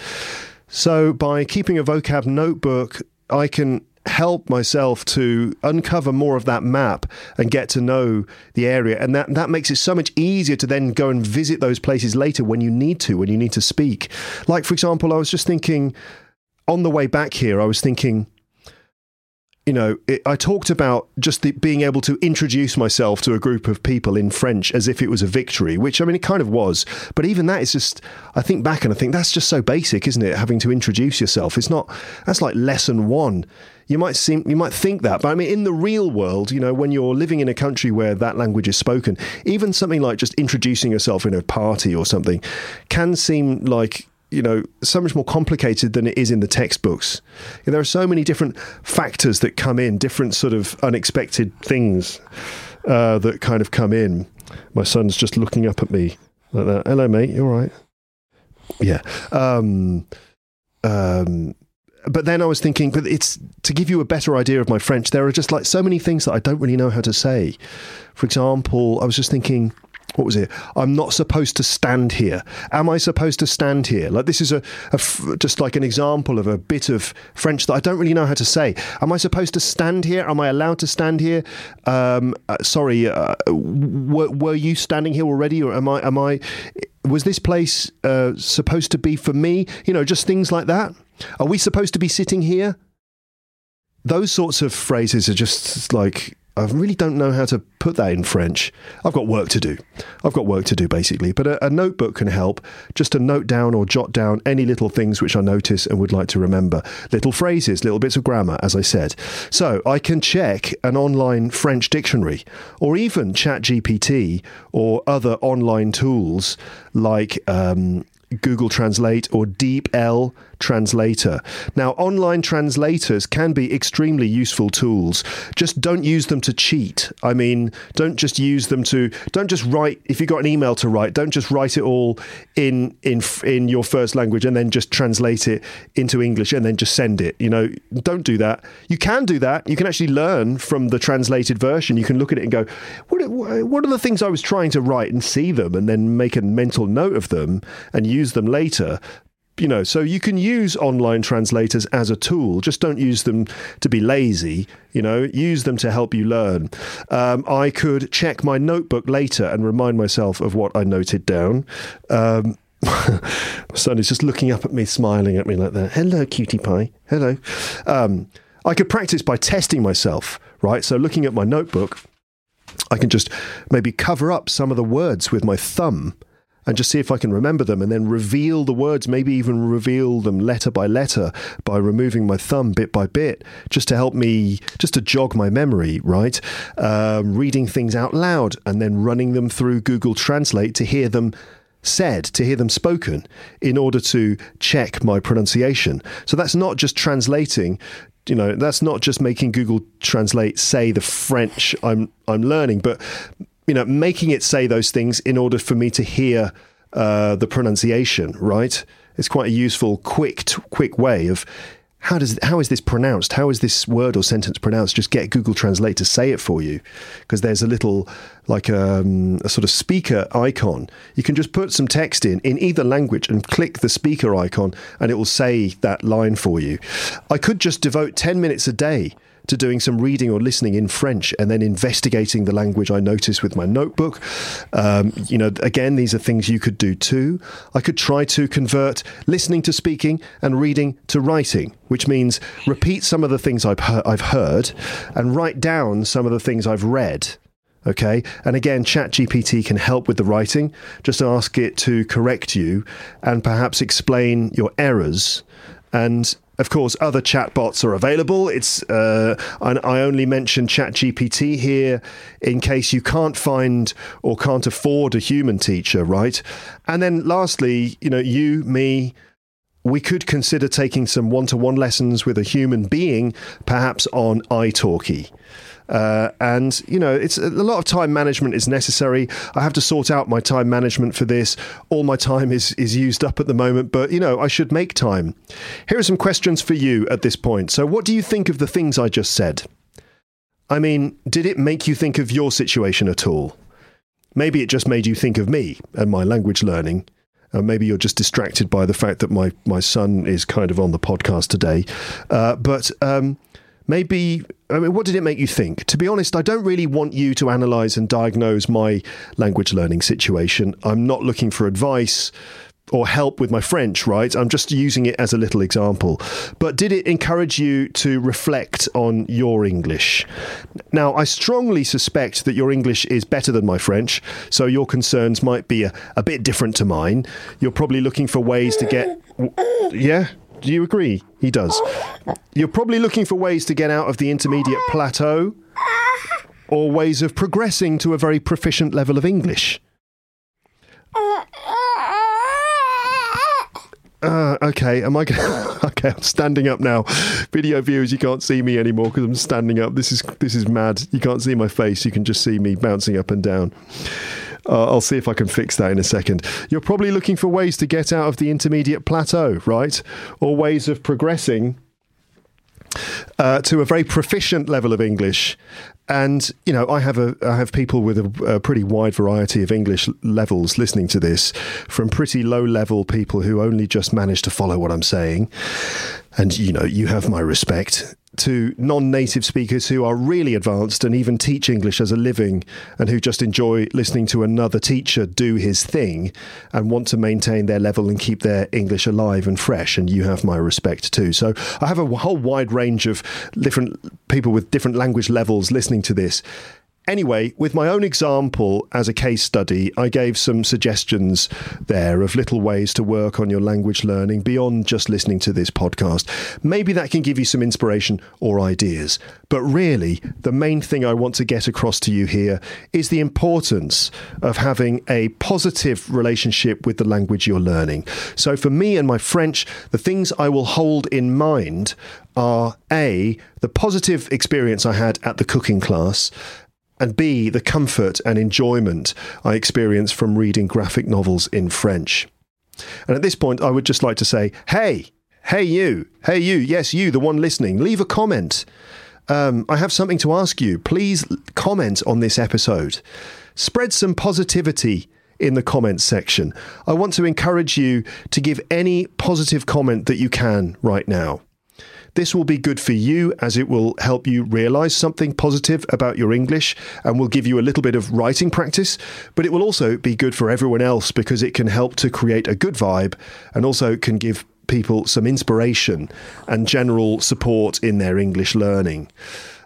So by keeping a vocab notebook, I can help myself to uncover more of that map and get to know the area. And that that makes it so much easier to then go and visit those places later when you need to when you need to speak. Like for example I was just thinking on the way back here I was thinking you know, it, I talked about just the, being able to introduce myself to a group of people in French as if it was a victory, which I mean, it kind of was. But even that is just, I think back and I think that's just so basic, isn't it? Having to introduce yourself. It's not, that's like lesson one. You might seem, you might think that, but I mean, in the real world, you know, when you're living in a country where that language is spoken, even something like just introducing yourself in a party or something can seem like you know so much more complicated than it is in the textbooks. there are so many different factors that come in, different sort of unexpected things uh, that kind of come in. My son's just looking up at me like that. Hello, mate. You all right? Yeah. Um, um, but then I was thinking, but it's to give you a better idea of my French. There are just like so many things that I don't really know how to say. For example, I was just thinking what was it? I'm not supposed to stand here. Am I supposed to stand here? Like this is a, a f- just like an example of a bit of French that I don't really know how to say. Am I supposed to stand here? Am I allowed to stand here? Um, uh, sorry, uh, were, were you standing here already, or am I? Am I? Was this place uh, supposed to be for me? You know, just things like that. Are we supposed to be sitting here? Those sorts of phrases are just like I really don't know how to put that in French. I've got work to do. I've got work to do basically. But a, a, notebook can help just to note down or jot down any little things which I notice and would like to remember. Little phrases, little bits of grammar, as I said. So I can check an online French dictionary or even ChatGPT or other online tools like um, Google Translate or DeepL translator. Now, online translators can be extremely useful tools. Just don't use them to cheat. I mean, don't just use them to don't just write if you've got an email to write, don't just write it all in in in your first language and then just translate it into English and then just send it. You know, don't do that. You can do that. You can actually learn from the translated version. You can look at it and go, what what are the things I was trying to write and see them and then make a mental note of them and use them later you know, so you can use online translators as a tool. Just don't use them to be lazy. You know, use them to help you learn. Um, I could check my notebook later and remind myself of what I noted down. Um, my son is just looking up at me, smiling at me like that. Hello, cutie pie. Hello. Um, I could practice by testing myself, right? So looking at my notebook, I can just maybe cover up some of the words with my thumb and just see if I can remember them and then reveal the words, maybe even reveal them letter by letter by removing my thumb bit by bit, just to help me, just to jog my memory, right? Um, reading things out loud and then running them through Google Translate to hear them said, to hear them spoken, in order to check my pronunciation. So that's not just translating you know that's not just making google translate say the french i'm i'm learning but you know, making it say those things in order for me to hear uh, the pronunciation, right? It's quite a useful, quick, t- quick way of how does how is this pronounced? How is this word or sentence pronounced? Just get Google Translate to say it for you, because there's a little like um, a sort of speaker icon. You can just put some text in in either language and click the speaker icon, and it will say that line for you. I could just devote ten minutes a day to doing some reading or listening in French and then investigating the language I notice with my notebook. Um, you know, again, these are things you could do too. I could try to convert listening to speaking and reading to writing, which means repeat some of the things I've, he- I've heard and write down some of the things I've read. Okay. And again, ChatGPT can help with the writing. Just ask it to correct you and perhaps explain your errors and of course, other chatbots are available. It's uh, I only mention ChatGPT here in case you can't find or can't afford a human teacher, right? And then lastly, you know, you, me, we could consider taking some one-to-one lessons with a human being, perhaps on italki. Uh, and you know, it's a lot of time management is necessary. I have to sort out my time management for this. All my time is is used up at the moment, but you know, I should make time. Here are some questions for you at this point. So, what do you think of the things I just said? I mean, did it make you think of your situation at all? Maybe it just made you think of me and my language learning. Uh, maybe you're just distracted by the fact that my, my son is kind of on the podcast today. Uh, but um, maybe I mean, what did it make you think? To be honest, I don't really want you to analyze and diagnose my language learning situation. I'm not looking for advice or help with my French, right? I'm just using it as a little example. But did it encourage you to reflect on your English? Now, I strongly suspect that your English is better than my French, so your concerns might be a, a bit different to mine. You're probably looking for ways to get. Yeah? Do you agree? He does. You're probably looking for ways to get out of the intermediate plateau or ways of progressing to a very proficient level of English. Uh, okay, am I gonna? okay, I'm standing up now. Video viewers, you can't see me anymore because I'm standing up. This is this is mad. You can't see my face. You can just see me bouncing up and down. Uh, I'll see if I can fix that in a second. You're probably looking for ways to get out of the intermediate plateau, right? Or ways of progressing uh, to a very proficient level of English. And you know, I have a I have people with a, a, pretty wide variety of English levels listening to this, from pretty low level people who only just manage to follow what I'm saying, And, you know, you have my respect to non native speakers who are really advanced and even teach English as a living and who just enjoy listening to another teacher do his thing and want to maintain their level and keep their English alive and fresh. And you have my respect too. So I have a whole wide range of different people with different language levels listening to this. Anyway, with my own example as a case study, I gave some suggestions there of little ways to work on your language learning beyond just listening to this podcast. Maybe that can give you some inspiration or ideas. But really, the main thing I want to get across to you here is the importance of having a positive relationship with the language you're learning. So, for me and my French, the things I will hold in mind are A, the positive experience I had at the cooking class and B, the comfort and enjoyment I experience from reading graphic novels in French. And at this point, I would just like to say, hey, hey, you, hey, you, yes, you, the one listening, leave a comment. Um, I have something to ask you. Please comment on this episode. Spread some positivity in the comments section. I want to encourage you to give any positive comment that you can right now. This will be good for you as it will help you realize something positive about your English and will give you a little bit of writing practice. But it will also be good for everyone else because it can help to create a good vibe and also can give people some inspiration and general support in their English learning.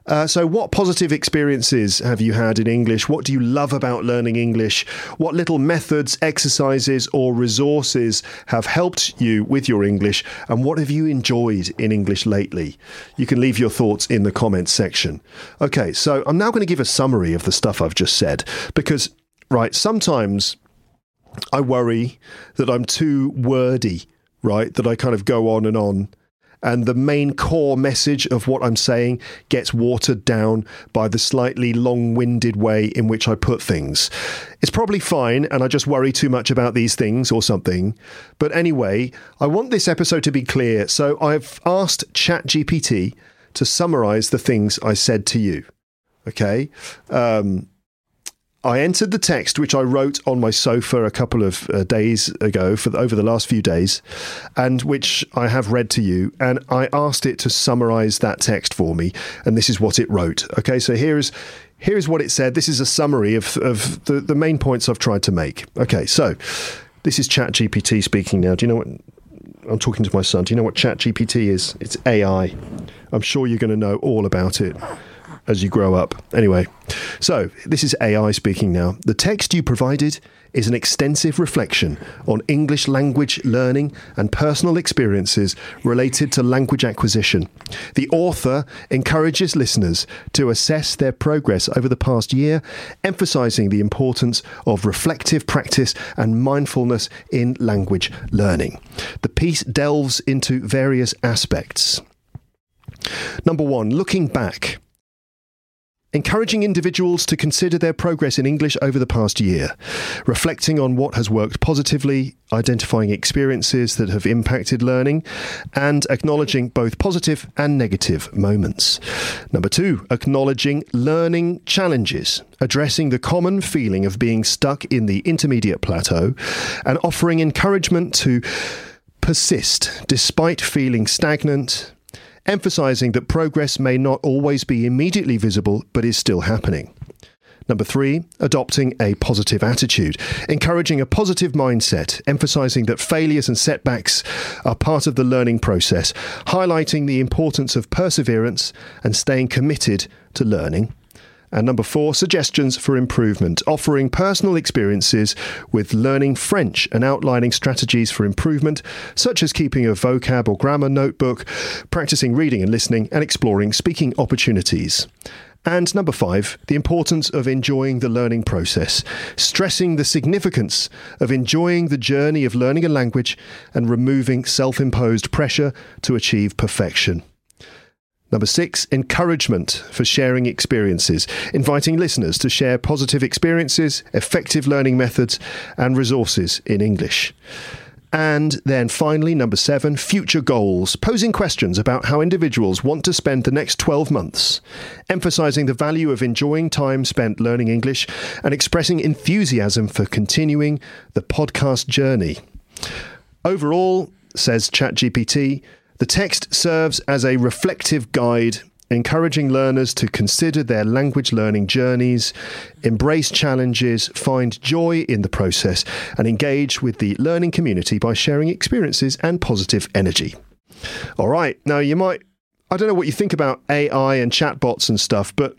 Uh, so, what positive experiences have you had in English? What do you love about learning English? What little methods, exercises, or resources have helped you with your English? And what have you enjoyed in English lately? You can leave your thoughts in the comments section. Okay, so I'm now going to give a summary of the stuff I've just said because, right, sometimes I worry that I'm too wordy, right? That I kind of go on and on and the main core message of what I'm saying gets watered down by the slightly long winded way in which I put things. It's probably fine, and I just worry too much about these things or something. But anyway, I want this episode to be clear, so I've asked ChatGPT to summarize the things I said to you. Okay? Um, I entered the text which I wrote on my sofa a couple of uh, days ago for the, over the last few days, and which I have read to you. And I asked it to summarize that text for me, and this is what it wrote. Okay, so here's here's what it said. This is a summary of of the, the main points I've tried to make. Okay, so this is ChatGPT speaking now. Do you know what? I'm talking to my son. Do you know what ChatGPT is? It's AI. I'm sure you're going to know all about it as you grow up. Anyway, so this is AI speaking now. The text you provided is an extensive reflection on English language learning and personal experiences related to language acquisition. The author encourages listeners to assess their progress over the past year, emphasizing the importance of reflective practice and mindfulness in language learning. The piece delves into various aspects. Number one, looking back encouraging individuals to consider their progress in English over the past year, reflecting on what has worked positively, identifying experiences that have impacted learning, and acknowledging both positive and negative moments. Number two, acknowledging learning challenges, addressing the common feeling of being stuck in the intermediate plateau, and offering encouragement to persist despite feeling stagnant emphasizing that progress may not always be immediately visible but is still happening. Number three, adopting a positive attitude, encouraging a positive mindset, emphasizing that failures and setbacks are part of the learning process, highlighting the importance of perseverance and staying committed to learning. And number four, suggestions for improvement, offering personal experiences with learning French and outlining strategies for improvement, such as keeping a vocab or grammar notebook, practicing reading and listening, and exploring speaking opportunities. And number five, the importance of enjoying the learning process, stressing the significance of enjoying the journey of learning a language and removing self imposed pressure to achieve perfection. Number six, encouragement for sharing experiences, inviting listeners to share positive experiences, effective learning methods, and resources in English. And then finally, number seven, future goals, posing questions about how individuals want to spend the next 12 months, emphasizing the value of enjoying time spent learning English and expressing enthusiasm for continuing the podcast journey. Overall, says ChatGPT, The text serves as a reflective guide encouraging learners to consider their language learning journeys, embrace challenges, find joy in the process, and engage with the learning community by sharing experiences and positive energy. All right, now you might, I don't know what you think about AI and chatbots and stuff, but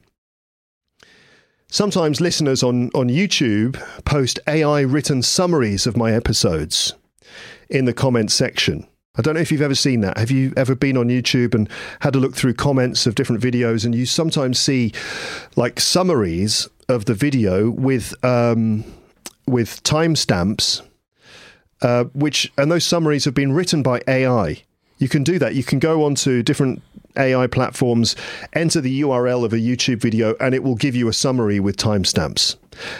sometimes listeners on, on YouTube post AI written summaries of my episodes in the comments section. I don't know if you've ever seen that. Have you ever been on YouTube and had a look through comments of different videos, and you sometimes see like summaries of the video with um, with timestamps, uh, which and those summaries have been written by AI. You can do that. You can go onto different AI platforms, enter the URL of a YouTube video, and it will give you a summary with timestamps.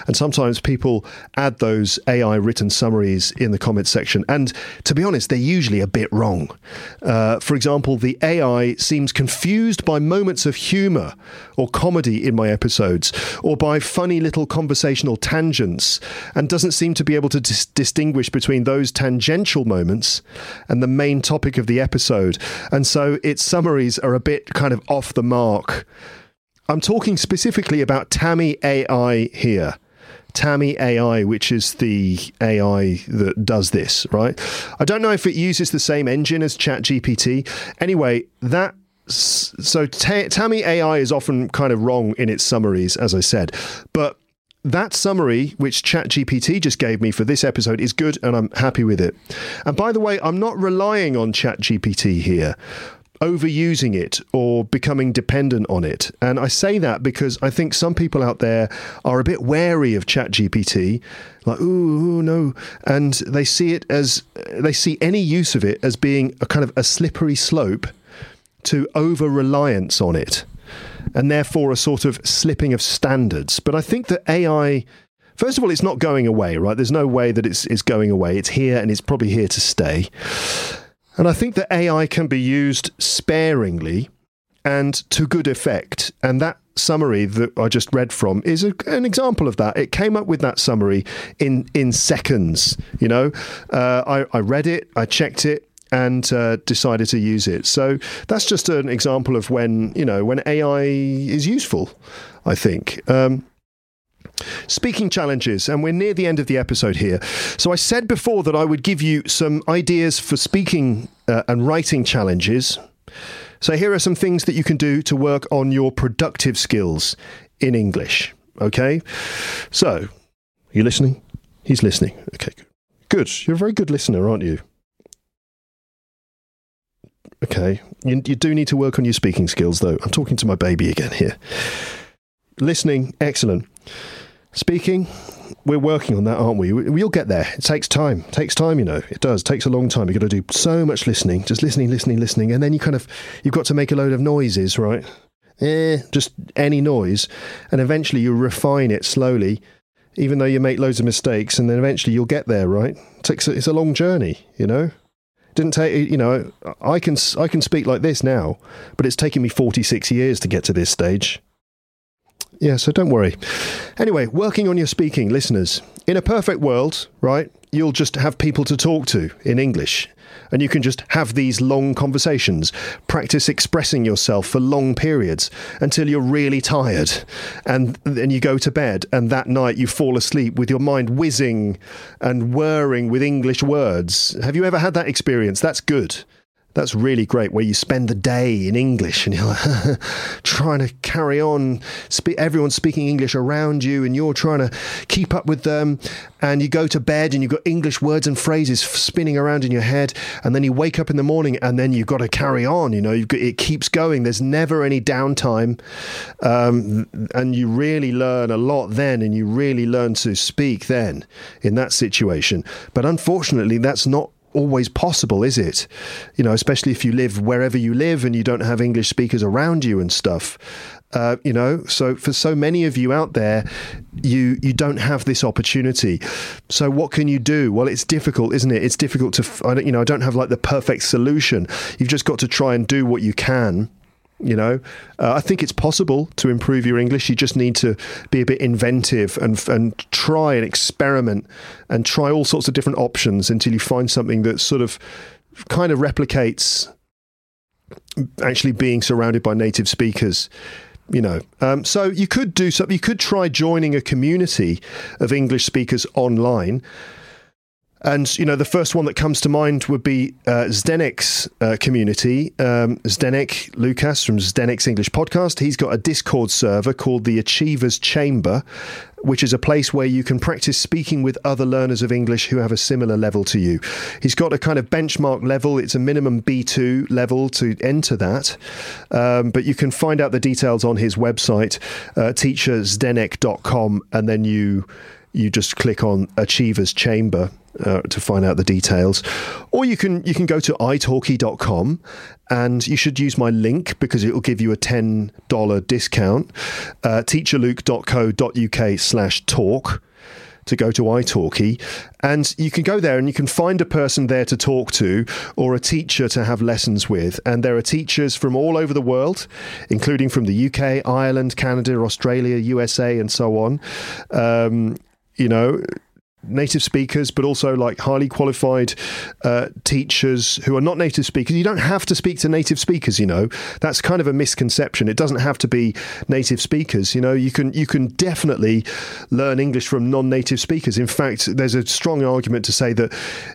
And sometimes people add those AI written summaries in the comments section. And to be honest, they're usually a bit wrong. Uh, for example, the AI seems confused by moments of humor or comedy in my episodes, or by funny little conversational tangents, and doesn't seem to be able to dis- distinguish between those tangential moments and the main topic of the episode. And so its summaries are a bit kind of off the mark. I'm talking specifically about Tammy AI here. Tammy AI, which is the AI that does this, right? I don't know if it uses the same engine as ChatGPT. Anyway, that so T- Tammy AI is often kind of wrong in its summaries, as I said, but that summary which ChatGPT just gave me for this episode is good, and I'm happy with it. And by the way, I'm not relying on ChatGPT here overusing it or becoming dependent on it. And I say that because I think some people out there are a bit wary of ChatGPT, like, ooh, ooh, no. And they see it as, they see any use of it as being a kind of a slippery slope to over reliance on it. And therefore a sort of slipping of standards. But I think that AI First of all, it's not going away, right? There's no way that it's, it's going away. It's here and it's probably here to stay. And I think that AI can be used sparingly and to good effect. And that summary that I just read from is a, an example of that. It came up with that summary in in seconds. You know, uh, I, I read it, I checked it, and uh, decided to use it. So that's just an example of when you know when AI is useful. I think. Um, Speaking challenges, and we're near the end of the episode here. So, I said before that I would give you some ideas for speaking uh, and writing challenges. So, here are some things that you can do to work on your productive skills in English. Okay? So, are you listening? He's listening. Okay, good. You're a very good listener, aren't you? Okay. You, you do need to work on your speaking skills, though. I'm talking to my baby again here. Listening, excellent. Speaking, we're working on that, aren't we? We'll get there. It takes time. It takes time, you know. It does. It takes a long time. You've got to do so much listening, just listening, listening, listening, and then you kind of you've got to make a load of noises, right? Eh, just any noise, and eventually you refine it slowly, even though you make loads of mistakes, and then eventually you'll get there, right? It takes a, it's a long journey, you know. Didn't take you know. I can I can speak like this now, but it's taken me forty six years to get to this stage. Yeah, so don't worry. Anyway, working on your speaking, listeners. In a perfect world, right, you'll just have people to talk to in English. And you can just have these long conversations, practice expressing yourself for long periods until you're really tired. And then you go to bed, and that night you fall asleep with your mind whizzing and whirring with English words. Have you ever had that experience? That's good. That's really great where you spend the day in English and you're trying to carry on. Spe- everyone's speaking English around you and you're trying to keep up with them. And you go to bed and you've got English words and phrases spinning around in your head. And then you wake up in the morning and then you've got to carry on. You know, got, it keeps going. There's never any downtime. Um, and you really learn a lot then and you really learn to speak then in that situation. But unfortunately, that's not always possible, is it? You know, especially if you live wherever you live and you don't have English speakers around you and stuff. Uh, you know, so for so many of you out there, you you don't have this opportunity. So what can you do? Well, it's difficult, isn't it? It's difficult to, don't, you know, I don't have like the perfect solution. You've just got to try and do what you can you know, uh, I think it's possible to improve your English. You just need to be a bit inventive and and try and experiment and try all sorts of different options until you find something that sort of kind of replicates actually being surrounded by native speakers you know um, so you could do something you could try joining a community of english speakers online and you know, the first one that comes to mind would be uh, Zdenek's uh, community. Um, Zdenek Lukas from Zdenek's English podcast. He's got a Discord server called the Achievers Chamber, which is a place where you can practice speaking with other learners of English who have a similar level to you. He's got a kind of benchmark level. It's a minimum B2 level to enter that. Um, but you can find out the details on his website, uh, teacherzdenek.com, and then you you just click on Achievers Chamber uh, to find out the details. Or you can you can go to italki.com and you should use my link because it will give you a $10 discount. Uh, teacherluke.co.uk slash talk to go to italki and you can go there and you can find a person there to talk to or a teacher to have lessons with and there are teachers from all over the world including from the UK Ireland Canada Australia USA and so on um, you know native speakers, but also like highly qualified uh, teachers who are not native speakers. You don't have to speak to native speakers. You know, that's kind of a misconception. It doesn't have to be native speakers. You know, you can you can definitely learn English from non-native speakers. In fact, there's a strong argument to say that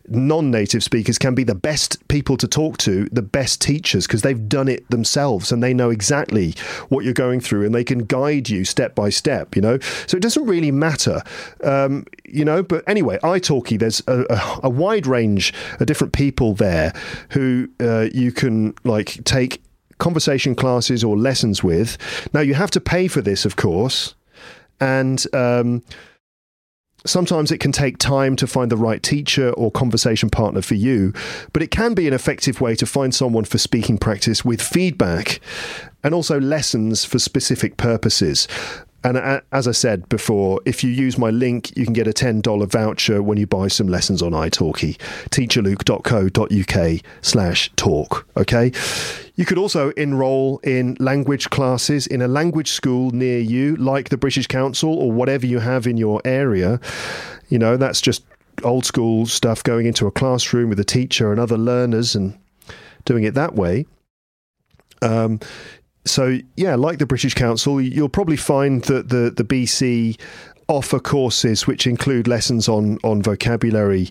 non-native speakers can be the best people to talk to, the best teachers, because they've done it themselves and they know exactly what you're going through and they can guide you step by step. You know, so it doesn't really matter. Um, you know, but anyway, italki, there's a, a, a, wide range of different people there who uh, you can like take conversation classes or lessons with. Now you have to pay for this, of course, and. Um, Sometimes it can take time to find the right teacher or conversation partner for you, but it can be an effective way to find someone for speaking practice with feedback and also lessons for specific purposes. And as I said before, if you use my link, you can get a $10 voucher when you buy some lessons on italki. teacherluke.co.uk slash talk. Okay. You could also enroll in language classes in a language school near you, like the British Council or whatever you have in your area. You know, that's just old school stuff going into a classroom with a teacher and other learners and doing it that way. Um, so yeah, like the British Council, you'll probably find that the the BC offer courses which include lessons on on vocabulary,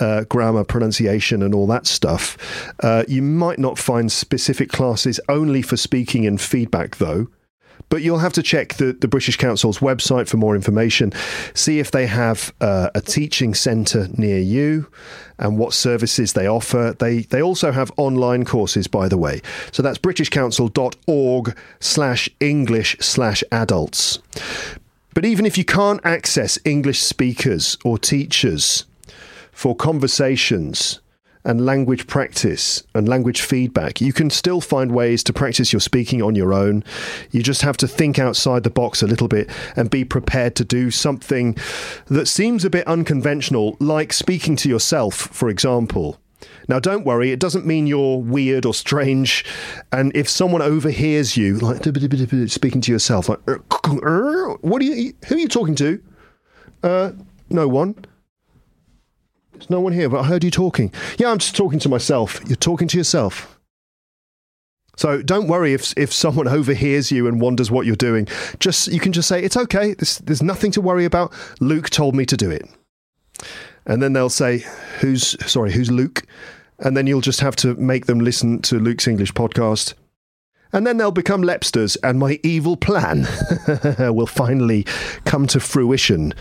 uh, grammar, pronunciation, and all that stuff. Uh, you might not find specific classes only for speaking and feedback, though. But you'll have to check the, the British Council's website for more information. See if they have uh, a teaching centre near you and what services they offer. They they also have online courses, by the way. So that's britishcouncil.org slash English slash adults. But even if you can't access English speakers or teachers for conversations, and language practice and language feedback, you can still find ways to practice your speaking on your own. You just have to think outside the box a little bit and be prepared to do something that seems a bit unconventional, like speaking to yourself, for example. Now, don't worry, it doesn't mean you're weird or strange. And if someone overhears you, like speaking to yourself, like, what are you, who are you talking to? Uh, no one. There's no one here, but I heard you talking. Yeah, I'm just talking to myself. You're talking to yourself. So don't worry if if someone overhears you and wonders what you're doing. Just you can just say it's okay. There's, there's nothing to worry about. Luke told me to do it. And then they'll say, "Who's sorry? Who's Luke?" And then you'll just have to make them listen to Luke's English podcast and then they'll become Lepsters, and my evil plan will finally come to fruition.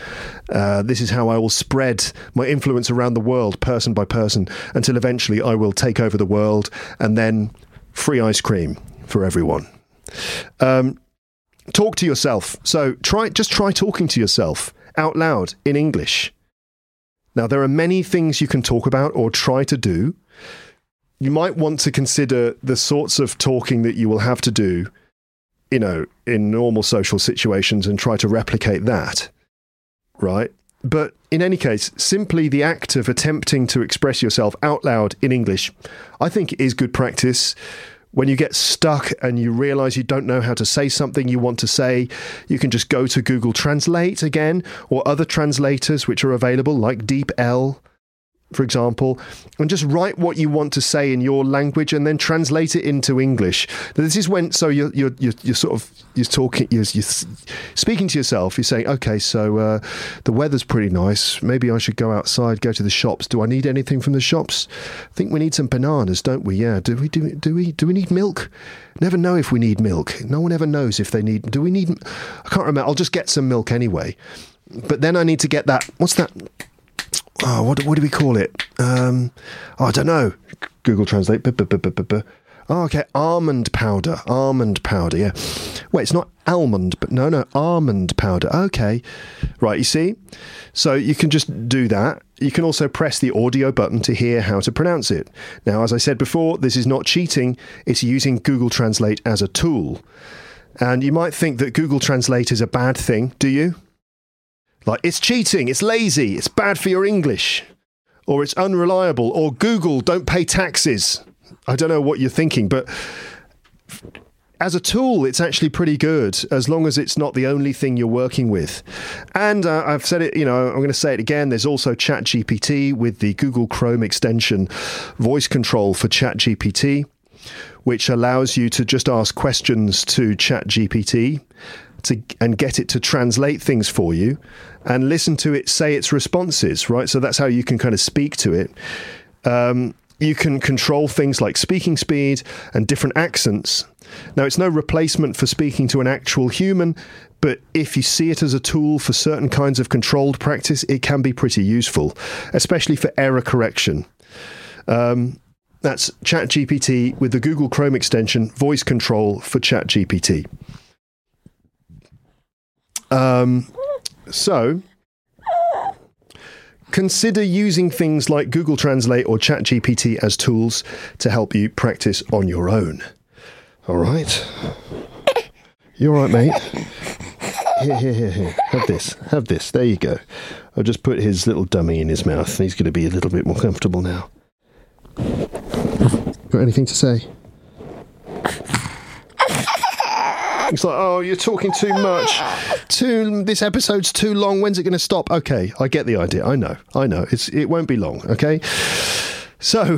Uh, this is how I will spread my influence around the world, person by person, until eventually I will take over the world, and then free ice cream for everyone. Um, talk to yourself. So try, just try talking to yourself out loud in English. Now, there are many things you can talk about or try to do you might want to consider the sorts of talking that you will have to do, you know, in normal social situations and try to replicate that. Right? But in any case, simply the act of attempting to express yourself out loud in English, I think is good practice. When you get stuck and you realize you don't know how to say something you want to say, you can just go to Google Translate again or other translators which are available like DeepL for example, and just write what you want to say in your language and then translate it into English. This is when so you're you're you're, you're sort of you're talking you're, you're speaking to yourself. You're saying, okay, so uh, the weather's pretty nice. Maybe I should go outside, go to the shops. Do I need anything from the shops? I think we need some bananas, don't we? Yeah. Do we do do we do we need milk? Never know if we need milk. No one ever knows if they need. Do we need? I can't remember. I'll just get some milk anyway. But then I need to get that. What's that? Oh, what what do we call it? Um, oh, I don't know. Google Translate. Oh, okay, almond powder. Almond powder. Yeah. Wait, it's not almond, but no, no, almond powder. Okay, right. You see, so you can just do that. You can also press the audio button to hear how to pronounce it. Now, as I said before, this is not cheating. It's using Google Translate as a tool. And you might think that Google Translate is a bad thing, do you? Like, it's cheating, it's lazy, it's bad for your English, or it's unreliable, or Google don't pay taxes. I don't know what you're thinking, but as a tool, it's actually pretty good as long as it's not the only thing you're working with. And uh, I've said it, you know, I'm going to say it again. There's also ChatGPT with the Google Chrome extension voice control for ChatGPT, which allows you to just ask questions to ChatGPT to and get it to translate things for you and listen to it say its responses, right? So that's how you can kind of speak to it. Um, you can control things like speaking speed and different accents. Now, it's no replacement for speaking to an actual human, but if you see it as a tool for certain kinds of controlled practice, it can be pretty useful, especially for error correction. Um, that's ChatGPT with the Google Chrome extension, voice control for ChatGPT. Um, so, consider using things like Google Translate or ChatGPT as tools to help you practice on your own. All right. you're all right, mate? Here, here, here, here. Have this. Have this. There you go. I'll just put his little dummy in his mouth. He's going to be a little bit more comfortable now. Got anything to say? It's like, oh, you're talking too much. Too. This episode's too long. When's it going to stop? Okay, I get the idea. I know. I know. It's. It won't be long. Okay. So,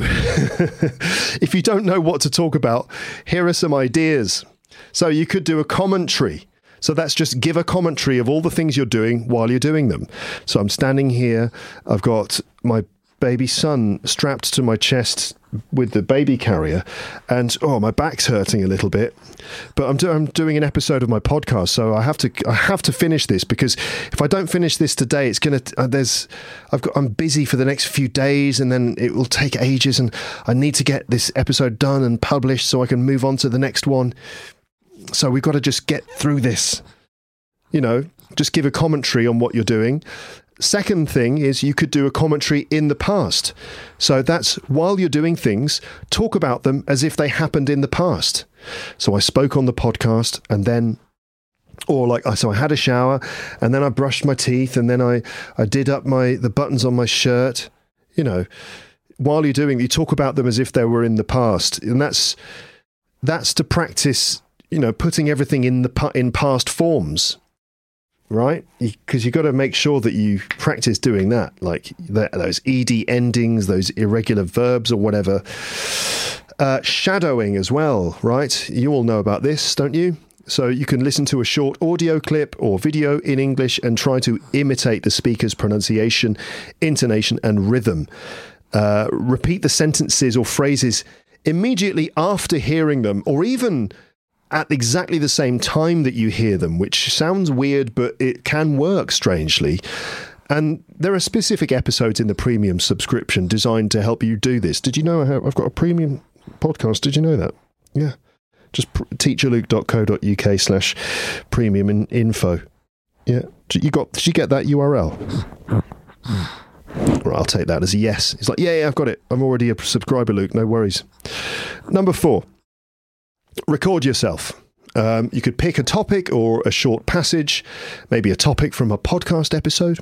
if you don't know what to talk about, here are some ideas. So you could do a commentary. So that's just give a commentary of all the things you're doing while you're doing them. So I'm standing here. I've got my baby son strapped to my chest with the baby carrier, and oh, my back's hurting a little bit. But I'm, do- I'm doing an episode of my podcast, so I have to I have to finish this because if I don't finish this today, it's gonna uh, there's I've got I'm busy for the next few days, and then it will take ages, and I need to get this episode done and published so I can move on to the next one. So we've got to just get through this. You know, just give a commentary on what you're doing Second thing is you could do a commentary in the past. So that's while you're doing things, talk about them as if they happened in the past. So I spoke on the podcast and then or like I so I had a shower and then I brushed my teeth and then I I did up my the buttons on my shirt, you know. While you're doing you talk about them as if they were in the past. And that's that's to practice, you know, putting everything in the in past forms right? Because you, have got to make sure that you practice doing that, like those ed endings, those irregular verbs, or whatever. Uh, shadowing as well, right? You all know about this, don't you? So you can listen to a short audio clip or video in English and try to imitate the speaker's pronunciation, intonation, and rhythm. Uh, repeat the sentences or phrases immediately after hearing them, or even at exactly the same time that you hear them, which sounds weird, but it can work strangely. And there are specific episodes in the premium subscription designed to help you do this. Did you know I've got a premium podcast? Did you know that? Yeah. Just teacherluke.co.uk slash premium info. Yeah. You got, did you get that URL? Right, I'll take that as a yes. It's like, yeah, yeah, I've got it. I'm already a subscriber, Luke. No worries. Number four, record yourself. Um, you could pick a topic or a short passage, maybe a topic from a podcast episode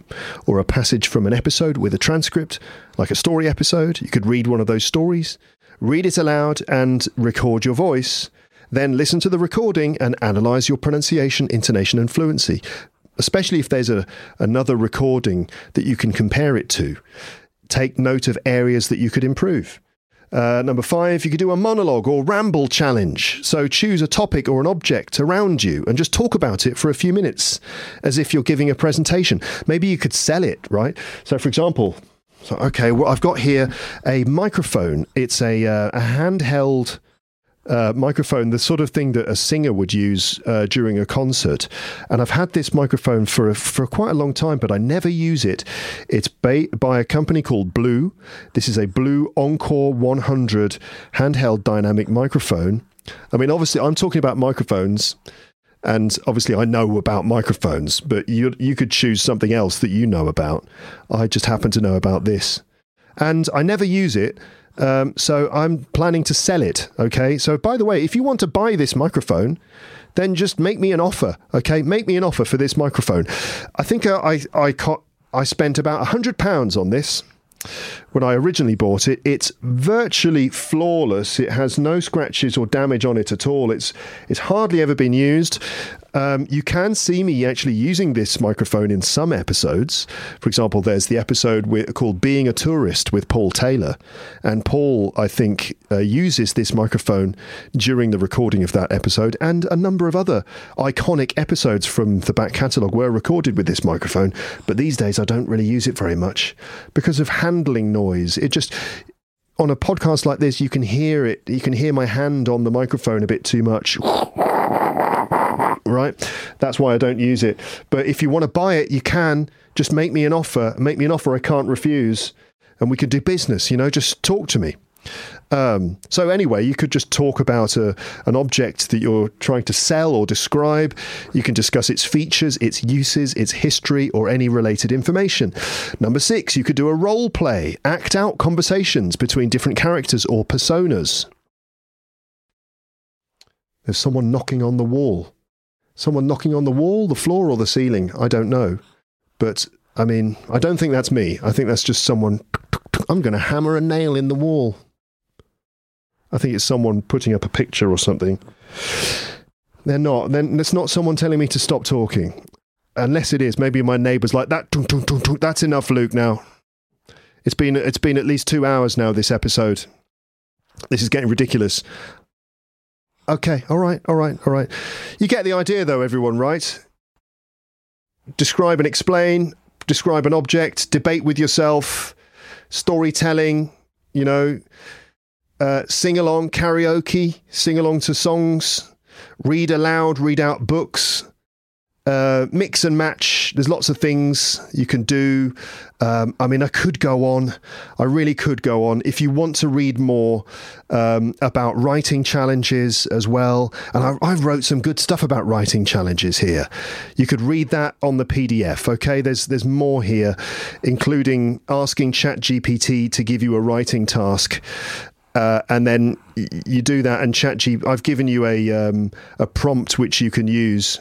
or a passage from an episode with a transcript, like a story episode. You could read one of those stories, read it aloud, and record your voice. Then listen to the recording and analyze your pronunciation, intonation, and fluency, especially if there's a, another recording that you can compare it to take note of areas that you could improve. Uh, number five, you could do a monologue or ramble challenge. So choose a topic or an object around you and just talk about it for a few minutes as if you're giving a presentation. Maybe you could sell it, right? So, for example, so, okay, well, I've got here a microphone. It's a, uh, a handheld uh, microphone, the sort of thing that a singer would use uh, during a concert. And I've had this microphone for a, for quite a long time, but I never use it. It's ba- by a company called Blue. This is a Blue Encore 100 handheld dynamic microphone. I mean, obviously, I'm talking about microphones. And obviously, I know about microphones, but you you could choose something else that you know about. I just happen to know about this, and I never use it um, so I'm planning to sell it. Okay. So by the way, if you want to buy this microphone, then just make me an offer. Okay. Make me an offer for this microphone. I think uh, I I I spent about a hundred pounds on this when I originally bought it. It's virtually flawless. It has no scratches or damage on it at all. It's it's hardly ever been used. Um, you can see me actually using this microphone in some episodes. For example, there's the episode with, called Being a Tourist with Paul Taylor. And Paul, I think, uh, uses this microphone during the recording of that episode. And a number of other iconic episodes from the back catalogue were recorded with this microphone. But these days, I don't really use it very much because of handling noise. It just on a podcast like this, you can hear it. You can hear my hand on the microphone a bit too much right? That's why I don't use it. But if you want to buy it, you can. Just make me an offer. Make me an offer I can't refuse, and we could do business. You know, just talk to me. Um, so anyway, you could just talk about a, an object that you're trying to sell or describe. You can discuss its features, its uses, its history, or any related information. Number six, you could do a role play, act out conversations between different characters or personas. There's someone knocking on the wall someone knocking on the wall, the floor, or the ceiling. I don't know. But I mean, I don't think that's me. I think that's just someone. I'm going to hammer a nail in the wall. I think it's someone putting up a picture or something. They're not. Then it's not someone telling me to stop talking. Unless it is, maybe my neighbour's like that. That's enough, Luke. Now, it's been it's been at least two hours now. This episode. This is getting ridiculous. Okay, all right, all right, all right. You get the idea, though, everyone, right? Describe and explain, describe an object, debate with yourself, storytelling, you know, uh, sing along, karaoke, sing along to songs, read aloud, read out books, uh, mix and match. There's lots of things you can do. Um, I mean, I could go on. I really could go on. If you want to read more um, about writing challenges as well, and I, I, wrote some good stuff about writing challenges here. You could read that on the PDF. Okay, there's there's more here, including asking ChatGPT to give you a writing task. Uh, and then you do that, and ChatGPT. I've given you a um, a prompt which you can use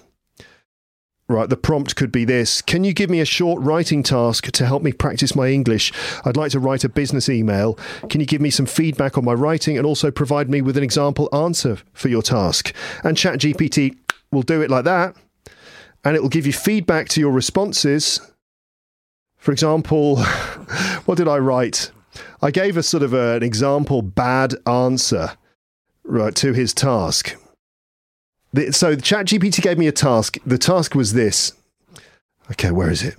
Right, the prompt could be this Can you give me a short writing task to help me practice my English? I'd like to write a business email. Can you give me some feedback on my writing and also provide me with an example answer for your task? And ChatGPT will do it like that, and it will give you feedback to your responses. For example, what did I write? I gave a sort of a, an example bad answer right to his task the, so ChatGPT gave me a task. The task was this. Okay, where is it?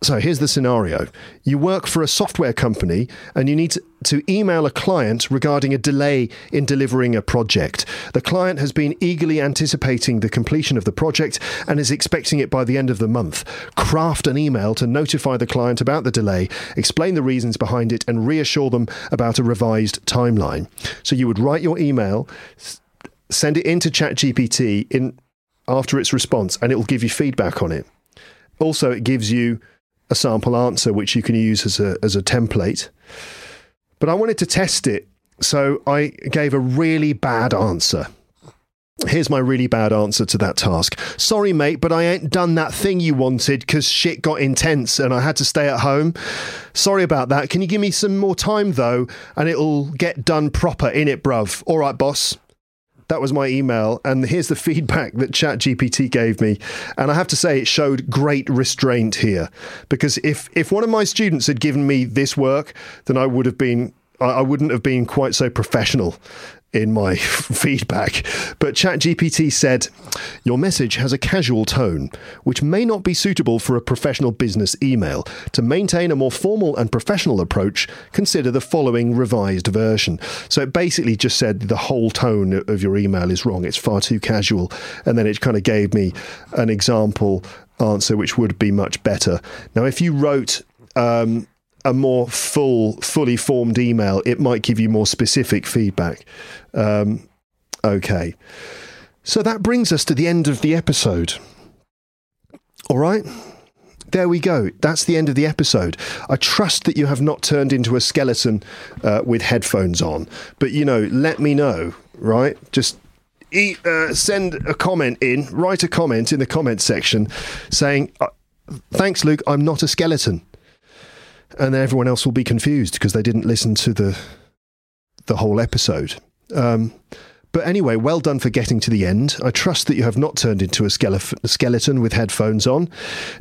So here's the scenario. You work for a software company and you need to, email a client regarding a delay in delivering a project. The client has been eagerly anticipating the completion of the project and is expecting it by the end of the month. Craft an email to notify the client about the delay, explain the reasons behind it, and reassure them about a revised timeline. So you would write your email send it into ChatGPT in after its response, and it will give you feedback on it. Also, it gives you a sample answer which you can use as a as a template. But I wanted to test it, so I gave a really bad answer. Here's my really bad answer to that task. Sorry, mate, but I ain't done that thing you wanted because shit got intense and I had to stay at home. Sorry about that. Can you give me some more time though? And it'll get done proper in it, bruv. All right, boss. That was my email, and here's the feedback that ChatGPT gave me. And I have to say, it showed great restraint here because if if one of my students had given me this work, then I would have been I wouldn't have been quite so professional in my feedback. But ChatGPT said, Your message has a casual tone, which may not be suitable for a professional business email. To maintain a more formal and professional approach, consider the following revised version. So it basically just said the whole tone of your email is wrong. It's far too casual. And then it kind of gave me an example answer, which would be much better. Now, if you wrote, um, a more full, fully formed email, it might give you more specific feedback. Um, okay. So that brings us to the end of the episode. All right. There we go. That's the end of the episode. I trust that you have not turned into a skeleton uh, with headphones on. But, you know, let me know, right? Just uh, send a comment in, write a comment in the comment section saying, uh, Thanks, Luke. I'm not a skeleton and then everyone else will be confused because they didn't listen to the the whole episode. Um, but anyway, well done for getting to the end. I trust that you have not turned into a skeleton with headphones on.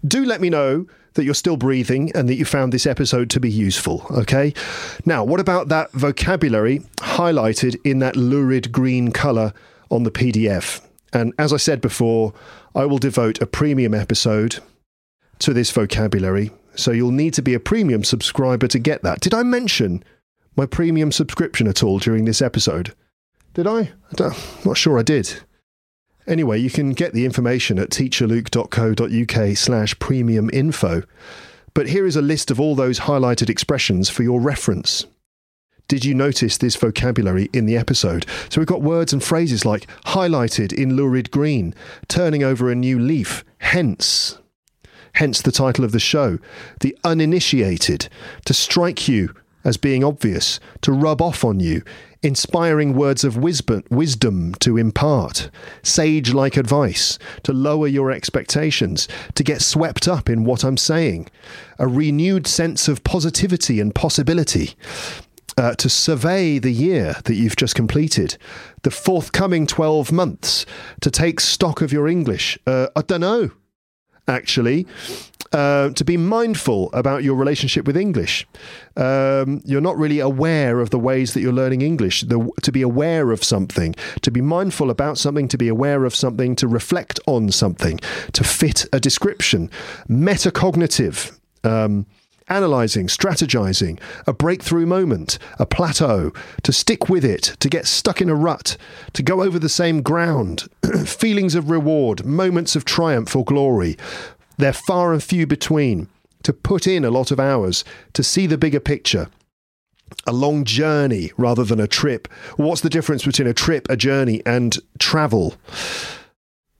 Do let me know that you're still breathing and that you found this episode to be useful, okay? Now, what about that vocabulary highlighted in that lurid green colour on the PDF? And as I said before, I will devote a premium episode to this vocabulary so you'll need to be a premium subscriber to get that. Did I mention my premium subscription at all during this episode? Did I? I'm not sure I did. Anyway, you can get the information at teacherluke.co.uk slash premium info. But here is a list of all those highlighted expressions for your reference. Did you notice this vocabulary in the episode? So we've got words and phrases like highlighted in lurid green, turning over a new leaf, hence, hence the title of the show. The uninitiated, to strike you as being obvious, to rub off on you, inspiring words of wisdom to impart, sage like advice, to lower your expectations, to get swept up in what I'm saying, a renewed sense of positivity and possibility. Uh, to survey the year that you've just completed, the forthcoming 12 months, to take stock of your English. Uh, I don't know actually, uh, to be mindful about your relationship with English. Um, you're not really aware of the ways that you're learning English. The, to be aware of something, to be mindful about something, to be aware of something, to reflect on something, to fit a description. Metacognitive. Um, analyzing, strategizing, a breakthrough moment, a plateau, to stick with it, to get stuck in a rut, to go over the same ground, feelings of reward, moments of triumph or glory. They're far and few between. To put in a lot of hours, to see the bigger picture. A long journey rather than a trip. What's the difference between a trip, a journey, and travel?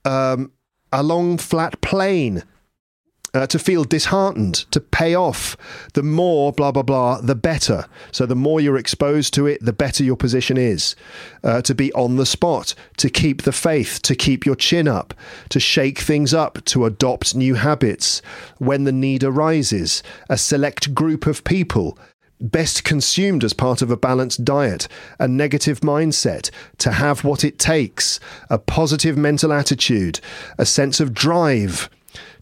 Um, a long flat plain uh, to feel disheartened, to pay off. The more blah, blah, blah, the better. So the more you're exposed to it, the better your position is. Uh, to be on the spot, to keep the faith, to keep your chin up, to shake things up, to adopt new habits when the need arises. A select group of people best consumed as part of a balanced diet, a negative mindset, to have what it takes, a positive mental attitude, a sense of drive,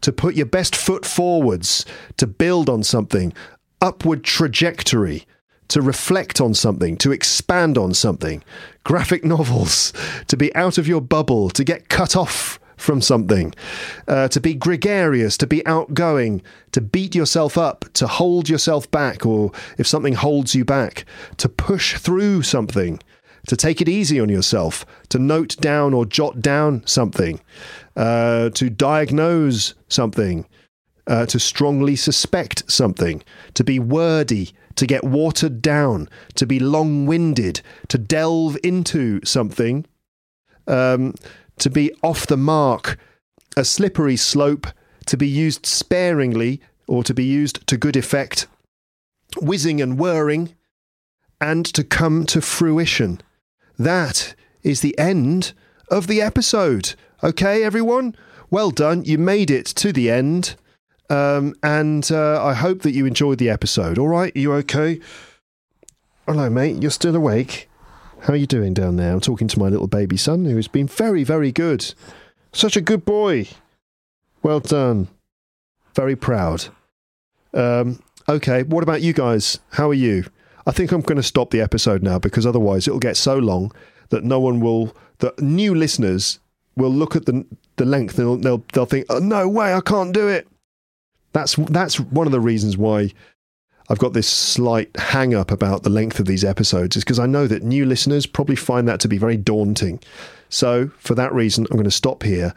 to put your best foot forwards, to build on something, upward trajectory, to reflect on something, to expand on something, graphic novels, to be out of your bubble, to get cut off from something, uh, to be gregarious, to be outgoing, to beat yourself up, to hold yourself back, or if something holds you back, to push through something, to take it easy on yourself, to note down or jot down something, uh, to diagnose something, uh, to strongly suspect something, to be wordy, to get watered down, to be long winded, to delve into something, um, to be off the mark, a slippery slope, to be used sparingly or to be used to good effect, whizzing and whirring, and to come to fruition. That is the end of the episode. Okay, everyone? Well done. You made it to the end. Um, and uh, I hope that you enjoyed the episode. All right? You okay? Hello, mate. You're still awake? How are you doing down there? I'm talking to my little baby son who's been very, very good. Such a good boy. Well done. Very proud. Um, okay, what about you guys? How are you? I think I'm going to stop the episode now because otherwise it'll get so long that no one will, that new listeners will look at the the length and they'll they'll, they'll think, oh, no way, I can't do it. That's that's one of the reasons why I've got this slight hang up about the length of these episodes is because I know that new listeners probably find that to be very daunting. So for that reason, I'm going to stop here.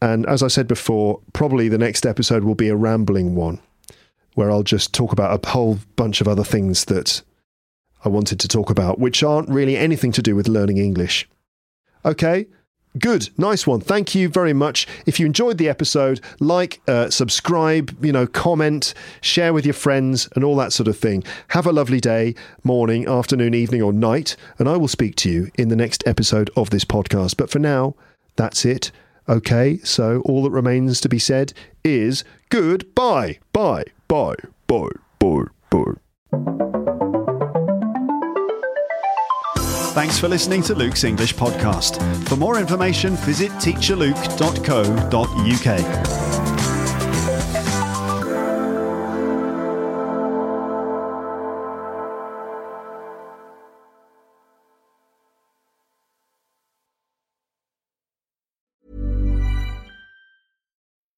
And as I said before, probably the next episode will be a rambling one where I'll just talk about a whole bunch of other things that I wanted to talk about, which aren't really anything to do with learning English. Okay, Good, nice one. Thank you very much. If you enjoyed the episode, like, uh, subscribe, you know, comment, share with your friends, and all that sort of thing. Have a lovely day, morning, afternoon, evening, or night, and I will speak to you in the next episode of this podcast. But for now, that's it. Okay, so all that remains to be said is goodbye. Bye, bye, bye, bye, bye. Thanks for listening to Luke's English podcast. For more information, visit teacherluke.co.uk.